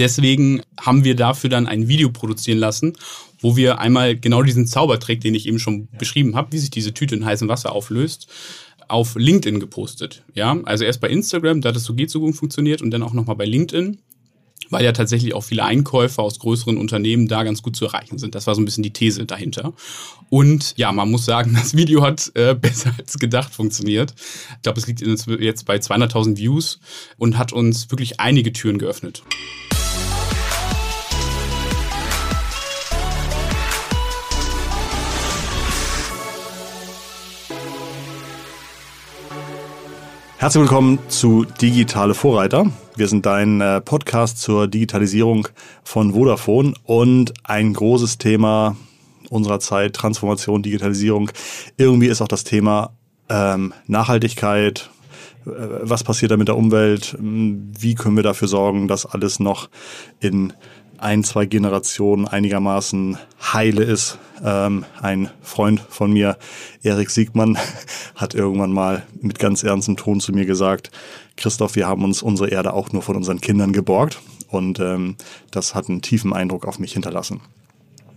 Deswegen haben wir dafür dann ein Video produzieren lassen, wo wir einmal genau diesen Zaubertrick, den ich eben schon ja. beschrieben habe, wie sich diese Tüte in heißem Wasser auflöst, auf LinkedIn gepostet. Ja, also erst bei Instagram, da hat es so geht so gut funktioniert und dann auch nochmal bei LinkedIn weil ja tatsächlich auch viele Einkäufer aus größeren Unternehmen da ganz gut zu erreichen sind. Das war so ein bisschen die These dahinter. Und ja, man muss sagen, das Video hat äh, besser als gedacht funktioniert. Ich glaube, es liegt jetzt bei 200.000 Views und hat uns wirklich einige Türen geöffnet. Herzlich willkommen zu Digitale Vorreiter. Wir sind dein äh, Podcast zur Digitalisierung von Vodafone und ein großes Thema unserer Zeit, Transformation, Digitalisierung. Irgendwie ist auch das Thema ähm, Nachhaltigkeit, äh, was passiert da mit der Umwelt, wie können wir dafür sorgen, dass alles noch in ein, zwei Generationen einigermaßen heile ist. Ähm, ein Freund von mir, Erik Siegmann, hat irgendwann mal mit ganz ernstem Ton zu mir gesagt, Christoph, wir haben uns unsere Erde auch nur von unseren Kindern geborgt. Und ähm, das hat einen tiefen Eindruck auf mich hinterlassen.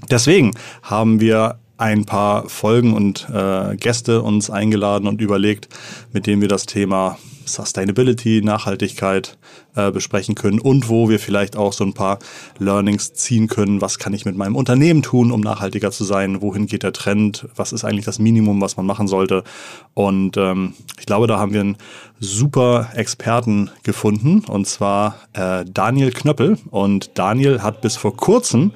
Deswegen haben wir ein paar Folgen und äh, Gäste uns eingeladen und überlegt, mit denen wir das Thema Sustainability, Nachhaltigkeit äh, besprechen können und wo wir vielleicht auch so ein paar Learnings ziehen können. Was kann ich mit meinem Unternehmen tun, um nachhaltiger zu sein? Wohin geht der Trend? Was ist eigentlich das Minimum, was man machen sollte? Und ähm, ich glaube, da haben wir einen super Experten gefunden und zwar äh, Daniel Knöppel. Und Daniel hat bis vor kurzem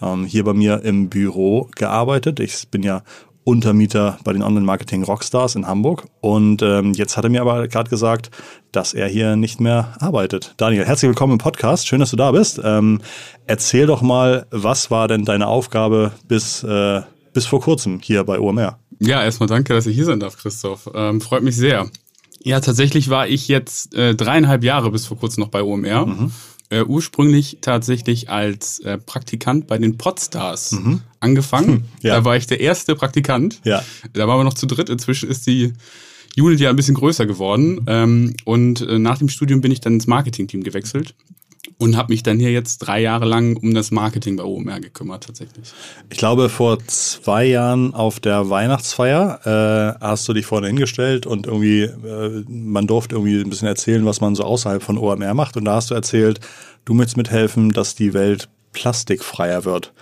ähm, hier bei mir im Büro gearbeitet. Ich bin ja Untermieter bei den Online-Marketing Rockstars in Hamburg. Und ähm, jetzt hat er mir aber gerade gesagt, dass er hier nicht mehr arbeitet. Daniel, herzlich willkommen im Podcast. Schön, dass du da bist. Ähm, erzähl doch mal, was war denn deine Aufgabe bis, äh, bis vor kurzem hier bei OMR? Ja, erstmal danke, dass ich hier sein darf, Christoph. Ähm, freut mich sehr. Ja, tatsächlich war ich jetzt äh, dreieinhalb Jahre bis vor kurzem noch bei OMR. Mhm äh, ursprünglich tatsächlich als äh, Praktikant bei den Podstars mhm. angefangen. Hm, ja. Da war ich der erste Praktikant. Ja. Da waren wir noch zu dritt. Inzwischen ist die Unit ja ein bisschen größer geworden. Ähm, und äh, nach dem Studium bin ich dann ins Marketing-Team gewechselt und habe mich dann hier jetzt drei Jahre lang um das Marketing bei OMR gekümmert tatsächlich. Ich glaube, vor zwei Jahren auf der Weihnachtsfeier äh, hast du dich vorne hingestellt und irgendwie, äh, man durfte irgendwie ein bisschen erzählen, was man so außerhalb von OMR macht. Und da hast du erzählt, du möchtest mithelfen, dass die Welt plastikfreier wird.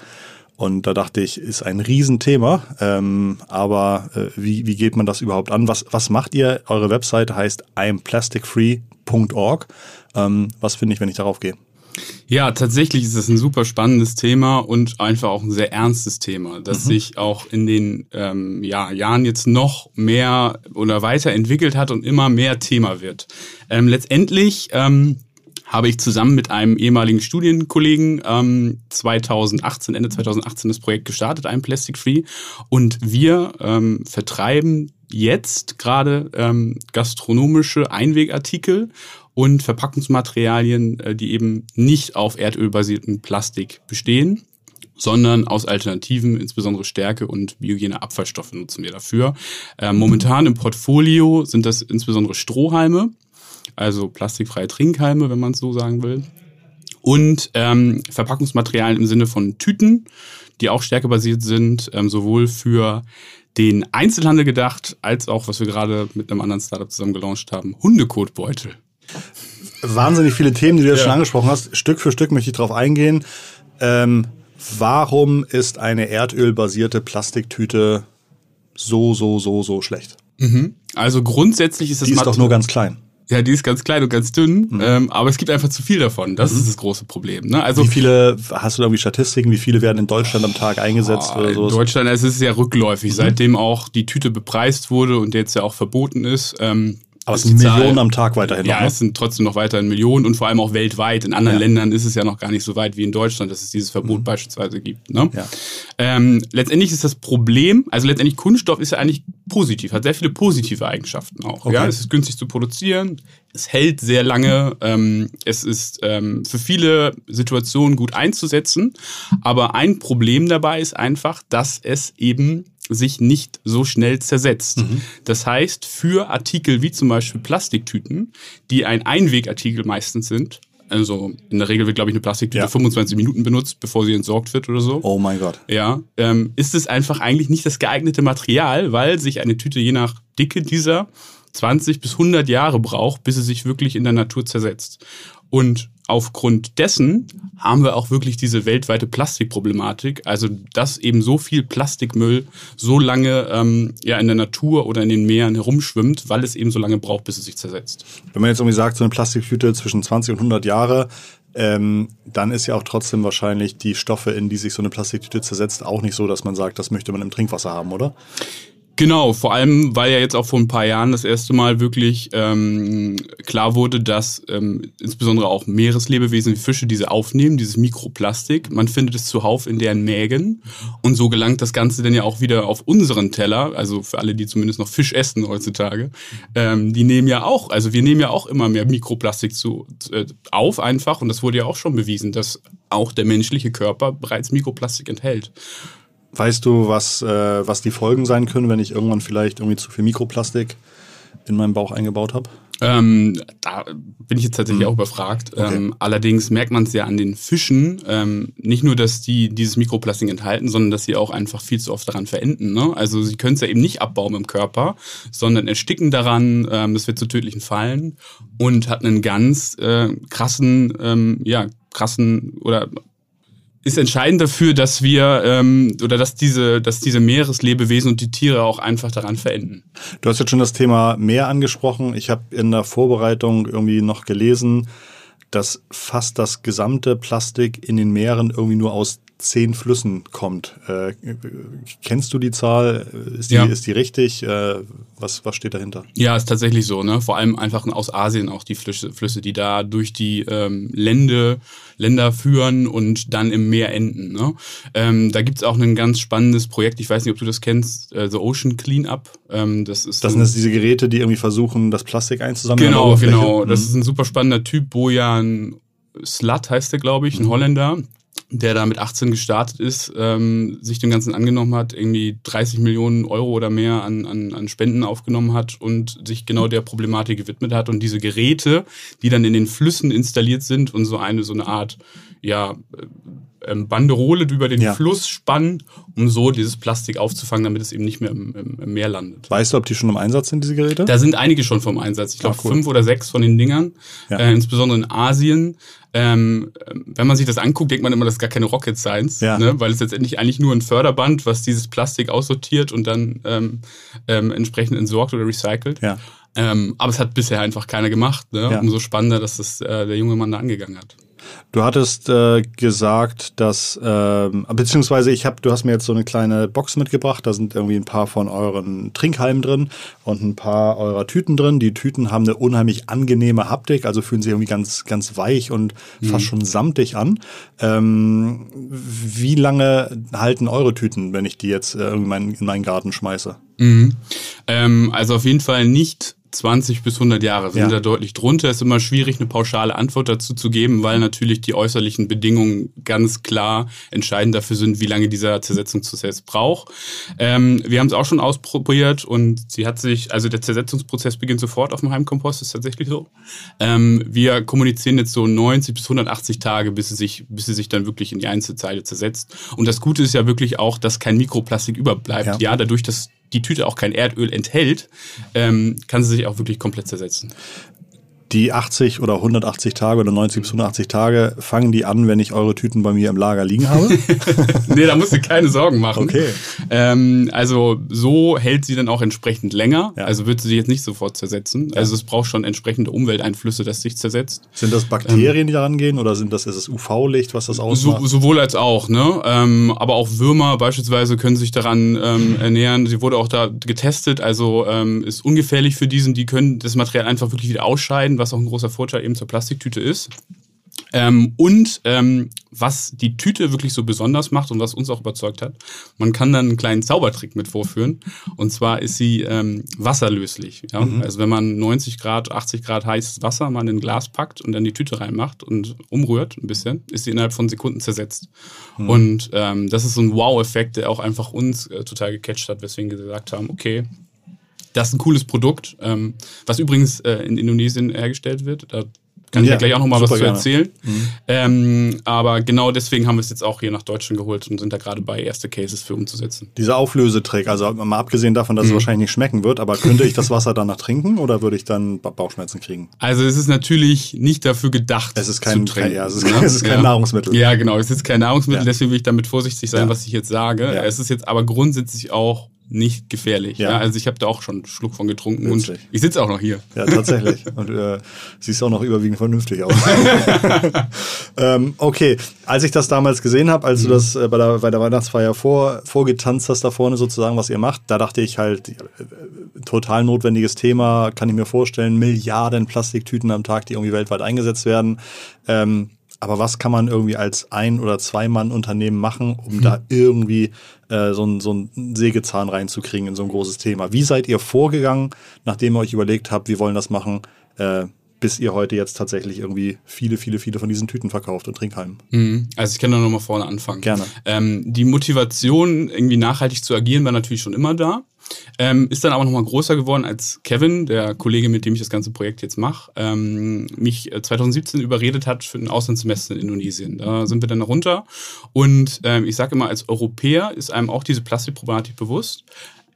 Und da dachte ich, ist ein Riesenthema. Ähm, aber äh, wie, wie geht man das überhaupt an? Was, was macht ihr? Eure Webseite heißt implasticfree.org. Ähm, was finde ich, wenn ich darauf gehe? Ja, tatsächlich ist es ein super spannendes Thema und einfach auch ein sehr ernstes Thema, das mhm. sich auch in den ähm, ja, Jahren jetzt noch mehr oder weiterentwickelt hat und immer mehr Thema wird. Ähm, letztendlich ähm, habe ich zusammen mit einem ehemaligen Studienkollegen ähm, 2018, Ende 2018 das Projekt gestartet, ein Plastic Free. Und wir ähm, vertreiben jetzt gerade ähm, gastronomische Einwegartikel und Verpackungsmaterialien, äh, die eben nicht auf erdölbasiertem Plastik bestehen sondern aus Alternativen, insbesondere Stärke und biogene Abfallstoffe nutzen wir dafür. Äh, momentan im Portfolio sind das insbesondere Strohhalme, also plastikfreie Trinkhalme, wenn man es so sagen will. Und ähm, Verpackungsmaterialien im Sinne von Tüten, die auch stärkebasiert sind, ähm, sowohl für den Einzelhandel gedacht, als auch, was wir gerade mit einem anderen Startup zusammen gelauncht haben, Hundekotbeutel. Wahnsinnig viele Themen, die du jetzt ja. schon angesprochen hast. Stück für Stück möchte ich darauf eingehen. Ähm, warum ist eine erdölbasierte Plastiktüte so, so, so, so schlecht? Mhm. Also grundsätzlich ist das. Die ist doch nur ganz klein. Ja, die ist ganz klein und ganz dünn, mhm. ähm, aber es gibt einfach zu viel davon. Das mhm. ist das große Problem. Ne? Also wie viele hast du da irgendwie Statistiken? Wie viele werden in Deutschland am Tag eingesetzt oh, oder so? In Deutschland es ist es ja rückläufig, mhm. seitdem auch die Tüte bepreist wurde und jetzt ja auch verboten ist. Ähm, aber es sind Millionen am Tag weiterhin. Ja, noch, ne? es sind trotzdem noch weiterhin Millionen und vor allem auch weltweit. In anderen ja. Ländern ist es ja noch gar nicht so weit wie in Deutschland, dass es dieses Verbot mhm. beispielsweise gibt. Ne? Ja. Ähm, letztendlich ist das Problem, also letztendlich Kunststoff ist ja eigentlich positiv, hat sehr viele positive Eigenschaften auch. Okay. Ja, es ist günstig zu produzieren, es hält sehr lange, ähm, es ist ähm, für viele Situationen gut einzusetzen. Aber ein Problem dabei ist einfach, dass es eben sich nicht so schnell zersetzt. Mhm. Das heißt, für Artikel wie zum Beispiel Plastiktüten, die ein Einwegartikel meistens sind, Also in der Regel wird, glaube ich, eine Plastiktüte ja. 25 Minuten benutzt, bevor sie entsorgt wird oder so. Oh mein Gott. Ja, ähm, ist es einfach eigentlich nicht das geeignete Material, weil sich eine Tüte je nach Dicke dieser 20 bis 100 Jahre braucht, bis sie sich wirklich in der Natur zersetzt. Und aufgrund dessen haben wir auch wirklich diese weltweite Plastikproblematik. Also, dass eben so viel Plastikmüll so lange ähm, ja, in der Natur oder in den Meeren herumschwimmt, weil es eben so lange braucht, bis es sich zersetzt. Wenn man jetzt irgendwie sagt, so eine Plastiktüte zwischen 20 und 100 Jahre, ähm, dann ist ja auch trotzdem wahrscheinlich die Stoffe, in die sich so eine Plastiktüte zersetzt, auch nicht so, dass man sagt, das möchte man im Trinkwasser haben, oder? Genau, vor allem, weil ja jetzt auch vor ein paar Jahren das erste Mal wirklich ähm, klar wurde, dass ähm, insbesondere auch Meereslebewesen wie Fische diese aufnehmen, dieses Mikroplastik. Man findet es zuhauf in deren Mägen und so gelangt das Ganze dann ja auch wieder auf unseren Teller. Also für alle, die zumindest noch Fisch essen heutzutage, ähm, die nehmen ja auch, also wir nehmen ja auch immer mehr Mikroplastik zu, äh, auf einfach und das wurde ja auch schon bewiesen, dass auch der menschliche Körper bereits Mikroplastik enthält. Weißt du, was, äh, was die Folgen sein können, wenn ich irgendwann vielleicht irgendwie zu viel Mikroplastik in meinem Bauch eingebaut habe? Ähm, da bin ich jetzt tatsächlich hm. auch überfragt. Okay. Ähm, allerdings merkt man es ja an den Fischen, ähm, nicht nur, dass die dieses Mikroplastik enthalten, sondern dass sie auch einfach viel zu oft daran verenden. Ne? Also sie können es ja eben nicht abbauen im Körper, sondern ersticken daran, ähm, das wird zu tödlichen Fallen und hat einen ganz äh, krassen, ähm, ja, krassen oder ist entscheidend dafür, dass wir ähm, oder dass diese, dass diese Meereslebewesen und die Tiere auch einfach daran verenden. Du hast jetzt schon das Thema Meer angesprochen. Ich habe in der Vorbereitung irgendwie noch gelesen, dass fast das gesamte Plastik in den Meeren irgendwie nur aus zehn Flüssen kommt. Äh, kennst du die Zahl? Ist die, ja. ist die richtig? Äh, was, was steht dahinter? Ja, ist tatsächlich so. Ne? Vor allem einfach aus Asien auch die Flüsse, Flüsse die da durch die ähm, Länder, Länder führen und dann im Meer enden. Ne? Ähm, da gibt's auch ein ganz spannendes Projekt, ich weiß nicht, ob du das kennst, äh, The Ocean Cleanup. Ähm, das ist das sind das diese Geräte, die irgendwie versuchen, das Plastik einzusammeln? Genau, genau. Das mhm. ist ein super spannender Typ, Bojan Slut heißt der, glaube ich, ein mhm. Holländer der da mit 18 gestartet ist, ähm, sich dem Ganzen angenommen hat, irgendwie 30 Millionen Euro oder mehr an, an, an Spenden aufgenommen hat und sich genau der Problematik gewidmet hat. Und diese Geräte, die dann in den Flüssen installiert sind und so eine, so eine Art, ja, ähm, Banderole über den ja. Fluss spannen, um so dieses Plastik aufzufangen, damit es eben nicht mehr im, im, im, Meer landet. Weißt du, ob die schon im Einsatz sind, diese Geräte? Da sind einige schon vom Einsatz. Ich glaube, cool. fünf oder sechs von den Dingern, ja. äh, insbesondere in Asien. Ähm, wenn man sich das anguckt, denkt man immer, das ist gar keine Rocket Science, ja. ne? weil es letztendlich eigentlich nur ein Förderband, was dieses Plastik aussortiert und dann ähm, ähm, entsprechend entsorgt oder recycelt. Ja. Ähm, aber es hat bisher einfach keiner gemacht. Ne? Ja. Umso spannender, dass das äh, der junge Mann da angegangen hat. Du hattest äh, gesagt, dass, äh, beziehungsweise ich habe, du hast mir jetzt so eine kleine Box mitgebracht, da sind irgendwie ein paar von euren Trinkhalmen drin und ein paar eurer Tüten drin. Die Tüten haben eine unheimlich angenehme Haptik, also fühlen sich irgendwie ganz, ganz weich und mhm. fast schon samtig an. Ähm, wie lange halten eure Tüten, wenn ich die jetzt äh, in, meinen, in meinen Garten schmeiße? Mhm. Ähm, also auf jeden Fall nicht 20 bis 100 Jahre sind ja. da deutlich drunter. Ist immer schwierig, eine pauschale Antwort dazu zu geben, weil natürlich die äußerlichen Bedingungen ganz klar entscheidend dafür sind, wie lange dieser Zersetzungsprozess braucht. Ähm, wir haben es auch schon ausprobiert und sie hat sich, also der Zersetzungsprozess beginnt sofort auf dem Heimkompost, ist tatsächlich so. Ähm, wir kommunizieren jetzt so 90 bis 180 Tage, bis sie sich, bis sie sich dann wirklich in die Einzelzeile zersetzt. Und das Gute ist ja wirklich auch, dass kein Mikroplastik überbleibt. Ja, ja dadurch, dass die Tüte auch kein Erdöl enthält, ähm, kann sie sich auch wirklich komplett zersetzen die 80 oder 180 Tage oder 90 bis 180 Tage fangen die an, wenn ich eure Tüten bei mir im Lager liegen habe? nee, da musst du keine Sorgen machen. Okay. Ähm, also so hält sie dann auch entsprechend länger. Ja. Also wird sie sich jetzt nicht sofort zersetzen. Ja. Also es braucht schon entsprechende Umwelteinflüsse, dass sich zersetzt. Sind das Bakterien, die daran gehen oder sind das, ist es UV-Licht, was das ausmacht? So, sowohl als auch, ne? Ähm, aber auch Würmer beispielsweise können sich daran ähm, ernähren. Sie wurde auch da getestet, also ähm, ist ungefährlich für diesen, die können das Material einfach wirklich wieder ausscheiden was auch ein großer Vorteil eben zur Plastiktüte ist. Ähm, und ähm, was die Tüte wirklich so besonders macht und was uns auch überzeugt hat, man kann dann einen kleinen Zaubertrick mit vorführen. Und zwar ist sie ähm, wasserlöslich. Ja? Mhm. Also wenn man 90 Grad, 80 Grad heißes Wasser mal in ein Glas packt und dann die Tüte reinmacht und umrührt ein bisschen, ist sie innerhalb von Sekunden zersetzt. Mhm. Und ähm, das ist so ein Wow-Effekt, der auch einfach uns äh, total gecatcht hat, weswegen wir gesagt haben, okay, das ist ein cooles Produkt, ähm, was übrigens äh, in Indonesien hergestellt wird. Da Kann Ja, ich ja gleich auch nochmal was zu gerne. erzählen. Ähm, aber genau deswegen haben wir es jetzt auch hier nach Deutschland geholt und sind da gerade bei erste Cases für umzusetzen. Dieser Auflösetrick, also mal abgesehen davon, dass es wahrscheinlich nicht schmecken wird, aber könnte ich das Wasser danach trinken oder würde ich dann Ba- Bauchschmerzen kriegen? Also es ist natürlich nicht dafür gedacht. Es ist kein- zu trinken, ja, es ist ne? kein- es ist kein Nahrungsmittel. Ja, genau, es ist kein Nahrungsmittel, Ja. deswegen will ich damit vorsichtig sein, Ja. was ich jetzt sage. Ja. Es ist jetzt aber grundsätzlich auch nicht gefährlich. Ja. Ja. Also ich habe da auch schon einen Schluck von getrunken Witzig. und ich sitze auch noch hier. Ja, tatsächlich. Und äh, siehst auch noch überwiegend vernünftig aus. ähm, okay, als ich das damals gesehen habe, als du das äh, bei, der, bei der Weihnachtsfeier vor, vorgetanzt hast da vorne sozusagen, was ihr macht, da dachte ich halt, äh, total notwendiges Thema, kann ich mir vorstellen, Milliarden Plastiktüten am Tag, die irgendwie weltweit eingesetzt werden. Ähm, aber was kann man irgendwie als Ein- oder Zwei-Mann-Unternehmen machen, um da irgendwie äh, so, einen, so einen Sägezahn reinzukriegen in so ein großes Thema? Wie seid ihr vorgegangen, nachdem ihr euch überlegt habt, wir wollen das machen, äh, bis ihr heute jetzt tatsächlich irgendwie viele, viele, viele von diesen Tüten verkauft und Trinkhalmen? Mhm. Also ich kann da nochmal vorne anfangen. Gerne. Ähm, die Motivation, irgendwie nachhaltig zu agieren, war natürlich schon immer da. Ähm, ist dann aber nochmal größer geworden, als Kevin, der Kollege, mit dem ich das ganze Projekt jetzt mache, ähm, mich äh, 2017 überredet hat für ein Auslandssemester in Indonesien. Da sind wir dann runter. Und ähm, ich sage immer, als Europäer ist einem auch diese Plastikproblematik bewusst.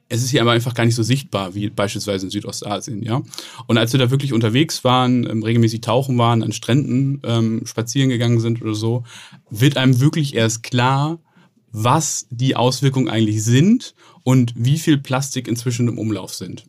Es ist hier aber einfach gar nicht so sichtbar wie beispielsweise in Südostasien, ja. Und als wir da wirklich unterwegs waren, ähm, regelmäßig tauchen waren, an Stränden ähm, spazieren gegangen sind oder so, wird einem wirklich erst klar, was die Auswirkungen eigentlich sind und wie viel Plastik inzwischen im Umlauf sind.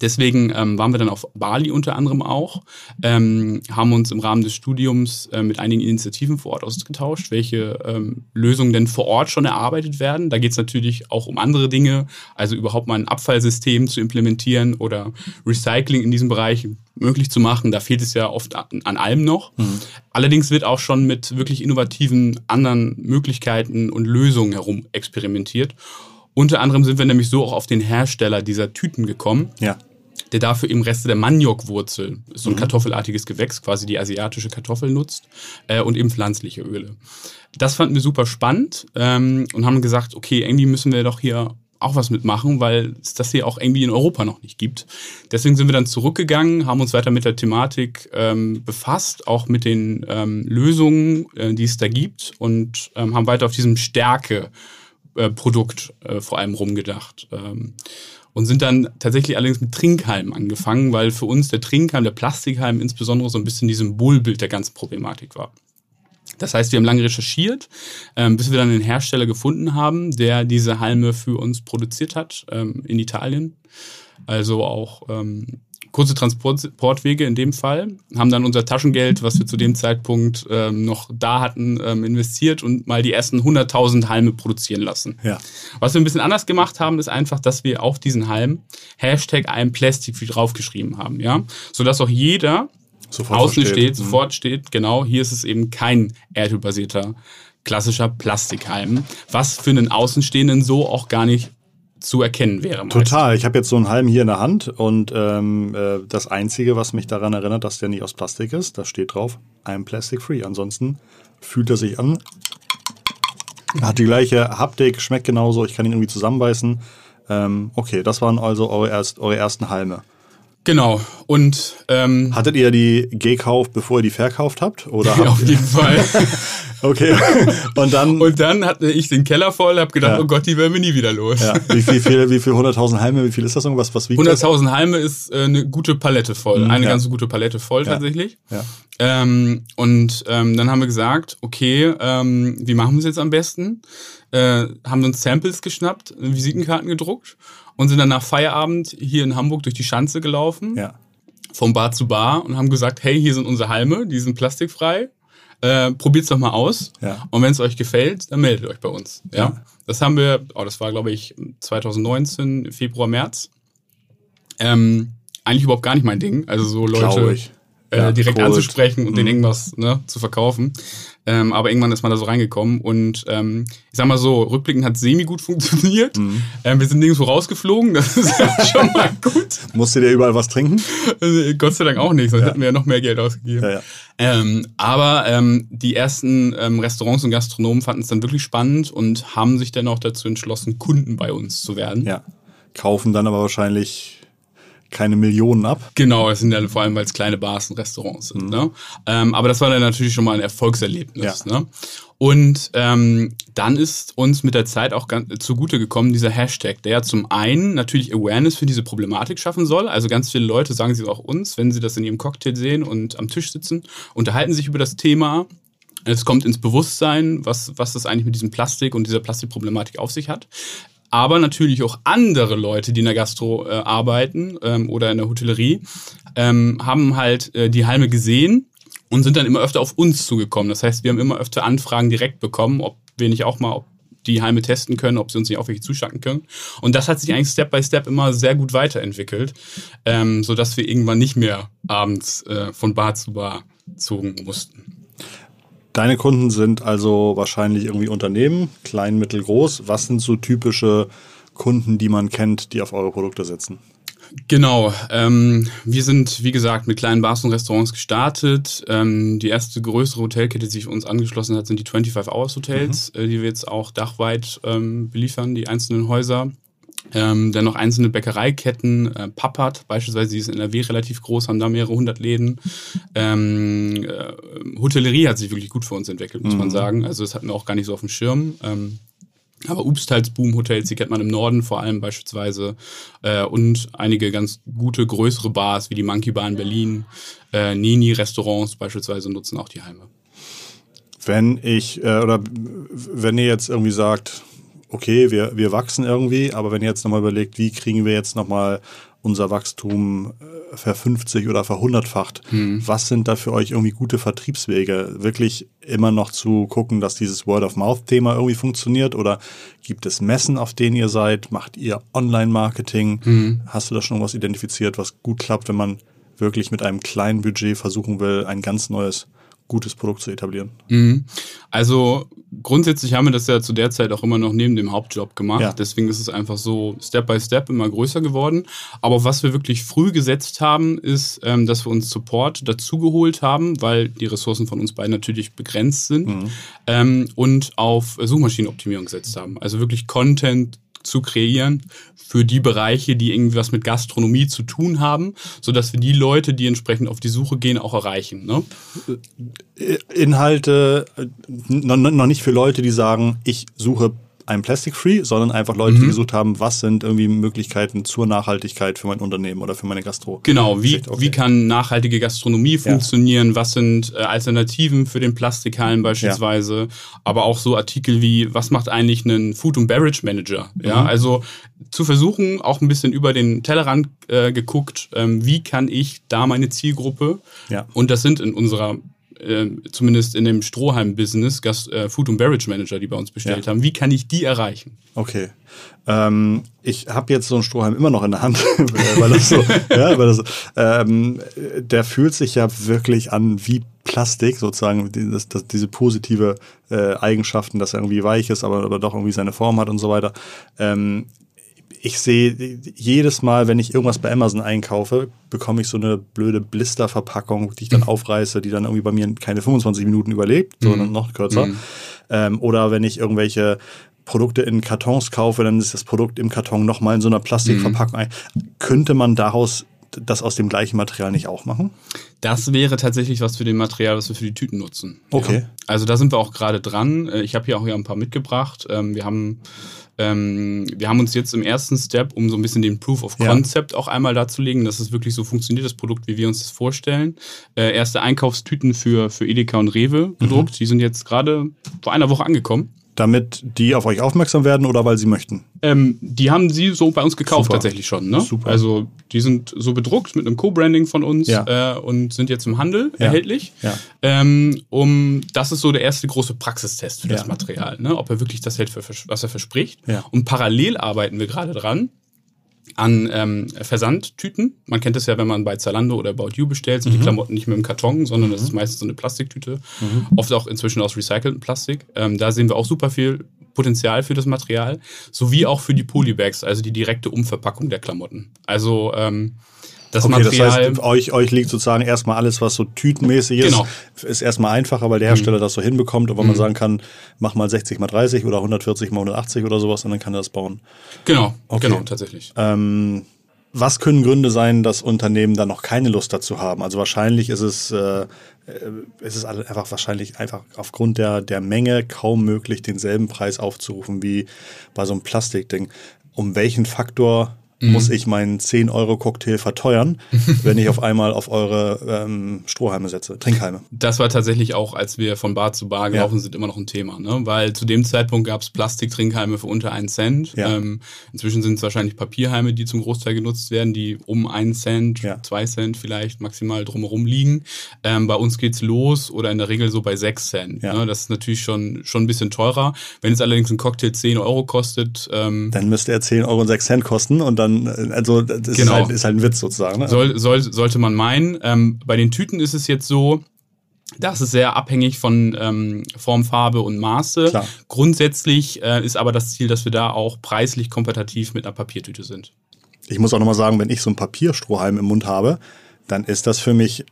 Deswegen ähm, waren wir dann auf Bali unter anderem auch, ähm, haben uns im Rahmen des Studiums äh, mit einigen Initiativen vor Ort ausgetauscht, welche ähm, Lösungen denn vor Ort schon erarbeitet werden. Da geht es natürlich auch um andere Dinge, also überhaupt mal ein Abfallsystem zu implementieren oder Recycling in diesem Bereich möglich zu machen. Da fehlt es ja oft an, an allem noch. Allerdings wird auch schon mit wirklich innovativen anderen Möglichkeiten und Lösungen herum experimentiert. Unter anderem sind wir nämlich so auch auf den Hersteller dieser Tüten gekommen, Ja. der dafür eben Reste der Maniokwurzel, ist so ein kartoffelartiges Gewächs, quasi die asiatische Kartoffel nutzt, äh, und eben pflanzliche Öle. Das fanden wir super spannend ähm, und haben gesagt, okay, irgendwie müssen wir doch hier auch was mitmachen, weil es das hier auch irgendwie in Europa noch nicht gibt. Deswegen sind wir dann zurückgegangen, haben uns weiter mit der Thematik ähm, befasst, auch mit den ähm, Lösungen, äh, die es da gibt und ähm, haben weiter auf diesem Stärke äh, Produkt äh, vor allem rumgedacht. Ähm, und sind dann tatsächlich allerdings mit Trinkhalmen angefangen, weil für uns der Trinkhalm, der Plastikhalm insbesondere so ein bisschen die Symbolbild der ganzen Problematik war. Das heißt, wir haben lange recherchiert, ähm, bis wir dann einen Hersteller gefunden haben, der diese Halme für uns produziert hat ähm, in Italien. Also auch ähm, kurze Transportwege in dem Fall. Haben dann unser Taschengeld, was wir zu dem Zeitpunkt ähm, noch da hatten, ähm, investiert und mal die ersten 100.000 Halme produzieren lassen. Ja. Was wir ein bisschen anders gemacht haben, ist einfach, dass wir auf diesen Halm Hashtag I'm Plastic draufgeschrieben haben, ja, sodass auch jeder Sofort außen versteht. steht, Mhm. sofort steht, genau, hier ist es eben kein erdölbasierter klassischer Plastikhalm, was für einen Außenstehenden so auch gar nicht zu erkennen wäre. meist. Total. Ich habe jetzt so einen Halm hier in der Hand und ähm, äh, das Einzige, was mich daran erinnert, dass der nicht aus Plastik ist, da steht drauf, I'm plastic free. Ansonsten fühlt er sich an, hat die gleiche Haptik, schmeckt genauso, ich kann ihn irgendwie zusammenbeißen. Ähm, okay, das waren also eure, erst, eure ersten Halme. Genau. Und ähm, Hattet ihr die gekauft, bevor ihr die verkauft habt? Oder habt auf jeden Fall. Okay. Und dann, Und dann hatte ich den Keller voll, habe gedacht, Ja. oh Gott, die werden wir nie wieder los. ja, wie viel, viel, wie viel 100.000 Halme, wie viel ist das irgendwas? Was wiegt das? 100.000 Halme ist äh, eine gute Palette voll, Mhm, eine ja. ganz gute Palette voll tatsächlich. Ja. Ähm, und ähm, dann haben wir gesagt, okay, ähm, wie machen wir es jetzt am besten? Äh, haben uns Samples geschnappt, Visitenkarten gedruckt und sind dann nach Feierabend hier in Hamburg durch die Schanze gelaufen, Ja. vom Bar zu Bar und haben gesagt, hey, hier sind unsere Halme, die sind plastikfrei. Äh, probiert's doch mal aus. Ja. Und wenn es euch gefällt, dann meldet euch bei uns. Ja. Ja. Das haben wir, oh, das war, glaube ich, 2019, Februar, März. Ähm, eigentlich überhaupt gar nicht mein Ding. Also so Leute. Äh, Ja, direkt Kult. anzusprechen und Mhm. denen irgendwas ne, zu verkaufen. Ähm, aber irgendwann ist man da so reingekommen und ähm, ich sag mal so, rückblickend hat semi gut funktioniert. Mhm. Ähm, wir sind nirgendwo rausgeflogen, das ist ja schon mal gut. Musstet ihr überall was trinken? Also, Gott sei Dank auch nicht, sonst Ja. hätten wir ja noch mehr Geld ausgegeben. Ja. Ähm, aber ähm, die ersten ähm, Restaurants und Gastronomen fanden es dann wirklich spannend und haben sich dann auch dazu entschlossen, Kunden bei uns zu werden. Ja. Kaufen dann aber wahrscheinlich keine Millionen ab. Genau, es sind ja vor allem, weil es kleine Bars und Restaurants sind. Mhm. Ne? Ähm, aber das war dann natürlich schon mal ein Erfolgserlebnis. Ja. Ne? Und ähm, dann ist uns mit der Zeit auch ganz, zugute gekommen dieser Hashtag, der zum einen natürlich Awareness für diese Problematik schaffen soll. Also ganz viele Leute sagen sie auch uns, wenn sie das in ihrem Cocktail sehen und am Tisch sitzen, unterhalten sich über das Thema. Es kommt ins Bewusstsein, was, was das eigentlich mit diesem Plastik und dieser Plastikproblematik auf sich hat aber natürlich auch andere Leute, die in der Gastro äh, arbeiten ähm, oder in der Hotellerie, ähm, haben halt äh, die Halme gesehen und sind dann immer öfter auf uns zugekommen. Das heißt, wir haben immer öfter Anfragen direkt bekommen, ob wir nicht auch mal die Halme testen können, ob sie uns nicht auch welche zuschnacken können. Und das hat sich eigentlich Step by Step immer sehr gut weiterentwickelt, ähm, sodass wir irgendwann nicht mehr abends äh, von Bar zu Bar zogen mussten. Deine Kunden sind also wahrscheinlich irgendwie Unternehmen, klein, mittel, groß. Was sind so typische Kunden, die man kennt, die auf eure Produkte setzen? Genau. Ähm, wir sind, wie gesagt, mit kleinen Bars und Restaurants gestartet. Ähm, die erste größere Hotelkette, die sich uns angeschlossen hat, sind die 25 Hours Hotels, mhm. äh, die wir jetzt auch dachweit ähm, beliefern, die einzelnen Häuser. Ähm, dann noch einzelne Bäckereiketten, äh, Pappert beispielsweise, die ist in NRW relativ groß, haben da mehrere hundert Läden. Ähm, äh, Hotellerie hat sich wirklich gut für uns entwickelt, muss mhm. man sagen. Also das hatten wir auch gar nicht so auf dem Schirm. Ähm, aber Boom Hotels, die kennt man im Norden vor allem beispielsweise. Äh, und einige ganz gute, größere Bars wie die Monkey Bar in Berlin, äh, Nini Restaurants beispielsweise nutzen auch die Heime. Wenn ich, äh, oder wenn ihr jetzt irgendwie sagt, okay, wir, wir wachsen irgendwie, aber wenn ihr jetzt nochmal überlegt, wie kriegen wir jetzt nochmal unser Wachstum äh, verfünfzig oder verhundertfacht. Hm. Was sind da für euch irgendwie gute Vertriebswege? Wirklich immer noch zu gucken, dass dieses Word-of-Mouth-Thema irgendwie funktioniert? Oder gibt es Messen, auf denen ihr seid? Macht ihr Online-Marketing? Hm. Hast du da schon was identifiziert, was gut klappt, wenn man wirklich mit einem kleinen Budget versuchen will, ein ganz neues gutes Produkt zu etablieren. Mhm. Also grundsätzlich haben wir das ja zu der Zeit auch immer noch neben dem Hauptjob gemacht. Ja. Deswegen ist es einfach so Step by Step immer größer geworden. Aber was wir wirklich früh gesetzt haben, ist, ähm, dass wir uns Support dazugeholt haben, weil die Ressourcen von uns beiden natürlich begrenzt sind mhm. ähm, und auf Suchmaschinenoptimierung gesetzt haben. Also wirklich Content zu kreieren für die Bereiche, die irgendwie was mit Gastronomie zu tun haben, sodass wir die Leute, die entsprechend auf die Suche gehen, auch erreichen. Ne? Inhalte noch nicht für Leute, die sagen, ich suche ein Plastic Free, sondern einfach Leute, mhm. die gesucht haben, was sind irgendwie Möglichkeiten zur Nachhaltigkeit für mein Unternehmen oder für meine Gastro. Genau, wie, okay. wie kann nachhaltige Gastronomie funktionieren? Ja. Was sind äh, Alternativen für den Plastikhallen beispielsweise? Ja. Aber auch so Artikel wie, was macht eigentlich ein Food and Beverage Manager? Ja, mhm. also zu versuchen, auch ein bisschen über den Tellerrand äh, geguckt, ähm, wie kann ich da meine Zielgruppe, ja. und das sind in unserer äh, zumindest in dem Strohhalm-Business, äh, Food and Beverage Manager, die bei uns bestellt ja. haben. Wie kann ich die erreichen? Okay. Ähm, ich habe jetzt so einen Strohhalm immer noch in der Hand, weil das so, ja, weil das, ähm, der fühlt sich ja wirklich an wie Plastik, sozusagen, das, das, diese positive äh, Eigenschaften, dass er irgendwie weich ist, aber, aber doch irgendwie seine Form hat und so weiter. Ähm, ich sehe jedes Mal, wenn ich irgendwas bei Amazon einkaufe, bekomme ich so eine blöde Blisterverpackung, die ich dann mhm. aufreiße, die dann irgendwie bei mir keine 25 Minuten überlebt, sondern mhm. noch kürzer. Mhm. Ähm, oder wenn ich irgendwelche Produkte in Kartons kaufe, dann ist das Produkt im Karton nochmal in so einer Plastikverpackung. Mhm. Könnte man daraus das aus dem gleichen Material nicht auch machen? Das wäre tatsächlich was für den Material, was wir für die Tüten nutzen. Okay. Ja. Also da sind wir auch gerade dran. Äh, ich habe hier auch hier ein paar mitgebracht. Ähm, wir haben ähm, wir haben uns jetzt im ersten Step, um so ein bisschen den Proof of Concept ja. auch einmal darzulegen, dass es wirklich so funktioniert, das Produkt, wie wir uns das vorstellen. Äh, erste Einkaufstüten für, für Edeka und Rewe gedruckt. Mhm. Die sind jetzt gerade vor einer Woche angekommen damit die auf euch aufmerksam werden oder weil sie möchten? Ähm, die haben sie so bei uns gekauft Super. tatsächlich schon. Ne? Super. Also die sind so bedruckt mit einem Co-Branding von uns ja. äh, und sind jetzt im Handel ja. erhältlich. Ja. Ähm, um, das ist so der erste große Praxistest für das Material, ne? ob er wirklich das hält, für, was er verspricht. Und parallel arbeiten wir gerade dran, an ähm, Versandtüten. Man kennt es ja, wenn man bei Zalando oder About You bestellt, sind mhm. die Klamotten nicht mehr im Karton, sondern das ist mhm. meistens so eine Plastiktüte. Mhm. Oft auch inzwischen aus recyceltem Plastik. Ähm, da sehen wir auch super viel Potenzial für das Material, sowie auch für die Polybags, also die direkte Umverpackung der Klamotten. Also ähm, das okay, Material. Das heißt, euch, euch liegt sozusagen erstmal alles, was so tütenmäßig ist, genau. ist erstmal einfacher, weil der Hersteller mhm. das so hinbekommt und weil mhm. man sagen kann, mach mal 60 mal 30 oder 140 mal 180 oder sowas und dann kann er das bauen. Genau, okay. genau, tatsächlich. Ähm, Was können Gründe sein, dass Unternehmen da noch keine Lust dazu haben? Also wahrscheinlich ist es, äh, ist es einfach wahrscheinlich einfach aufgrund der, der Menge kaum möglich, denselben Preis aufzurufen wie bei so einem Plastikding. Um welchen Faktor mhm. muss ich meinen 10-Euro-Cocktail verteuern, wenn ich auf einmal auf eure ähm, Strohhalme setze, Trinkhalme. Das war tatsächlich auch, als wir von Bar zu Bar gelaufen ja. sind, immer noch ein Thema. Ne? Weil zu dem Zeitpunkt gab es Plastiktrinkhalme für unter einen Cent. Ja. Ähm, inzwischen sind es wahrscheinlich Papierhalme, die zum Großteil genutzt werden, die um einen Cent, ja. zwei Cent vielleicht maximal drumherum liegen. Ähm, bei uns geht's los oder in der Regel so bei sechs Cent. Ne? Das ist natürlich schon, schon ein bisschen teurer. Wenn es allerdings ein Cocktail 10 Euro kostet. Ähm, dann müsste er 10 Euro und 6 Cent kosten und dann dann, also das genau. ist, halt, ist halt ein Witz sozusagen. Ne? Soll, soll, sollte man meinen. Ähm, bei den Tüten ist es jetzt so, das ist sehr abhängig von ähm, Form, Farbe und Maße. Klar. Grundsätzlich äh, ist aber das Ziel, dass wir da auch preislich kompetitiv mit einer Papiertüte sind. Ich muss auch nochmal sagen, wenn ich so einen Papierstrohhalm im Mund habe, dann ist das für mich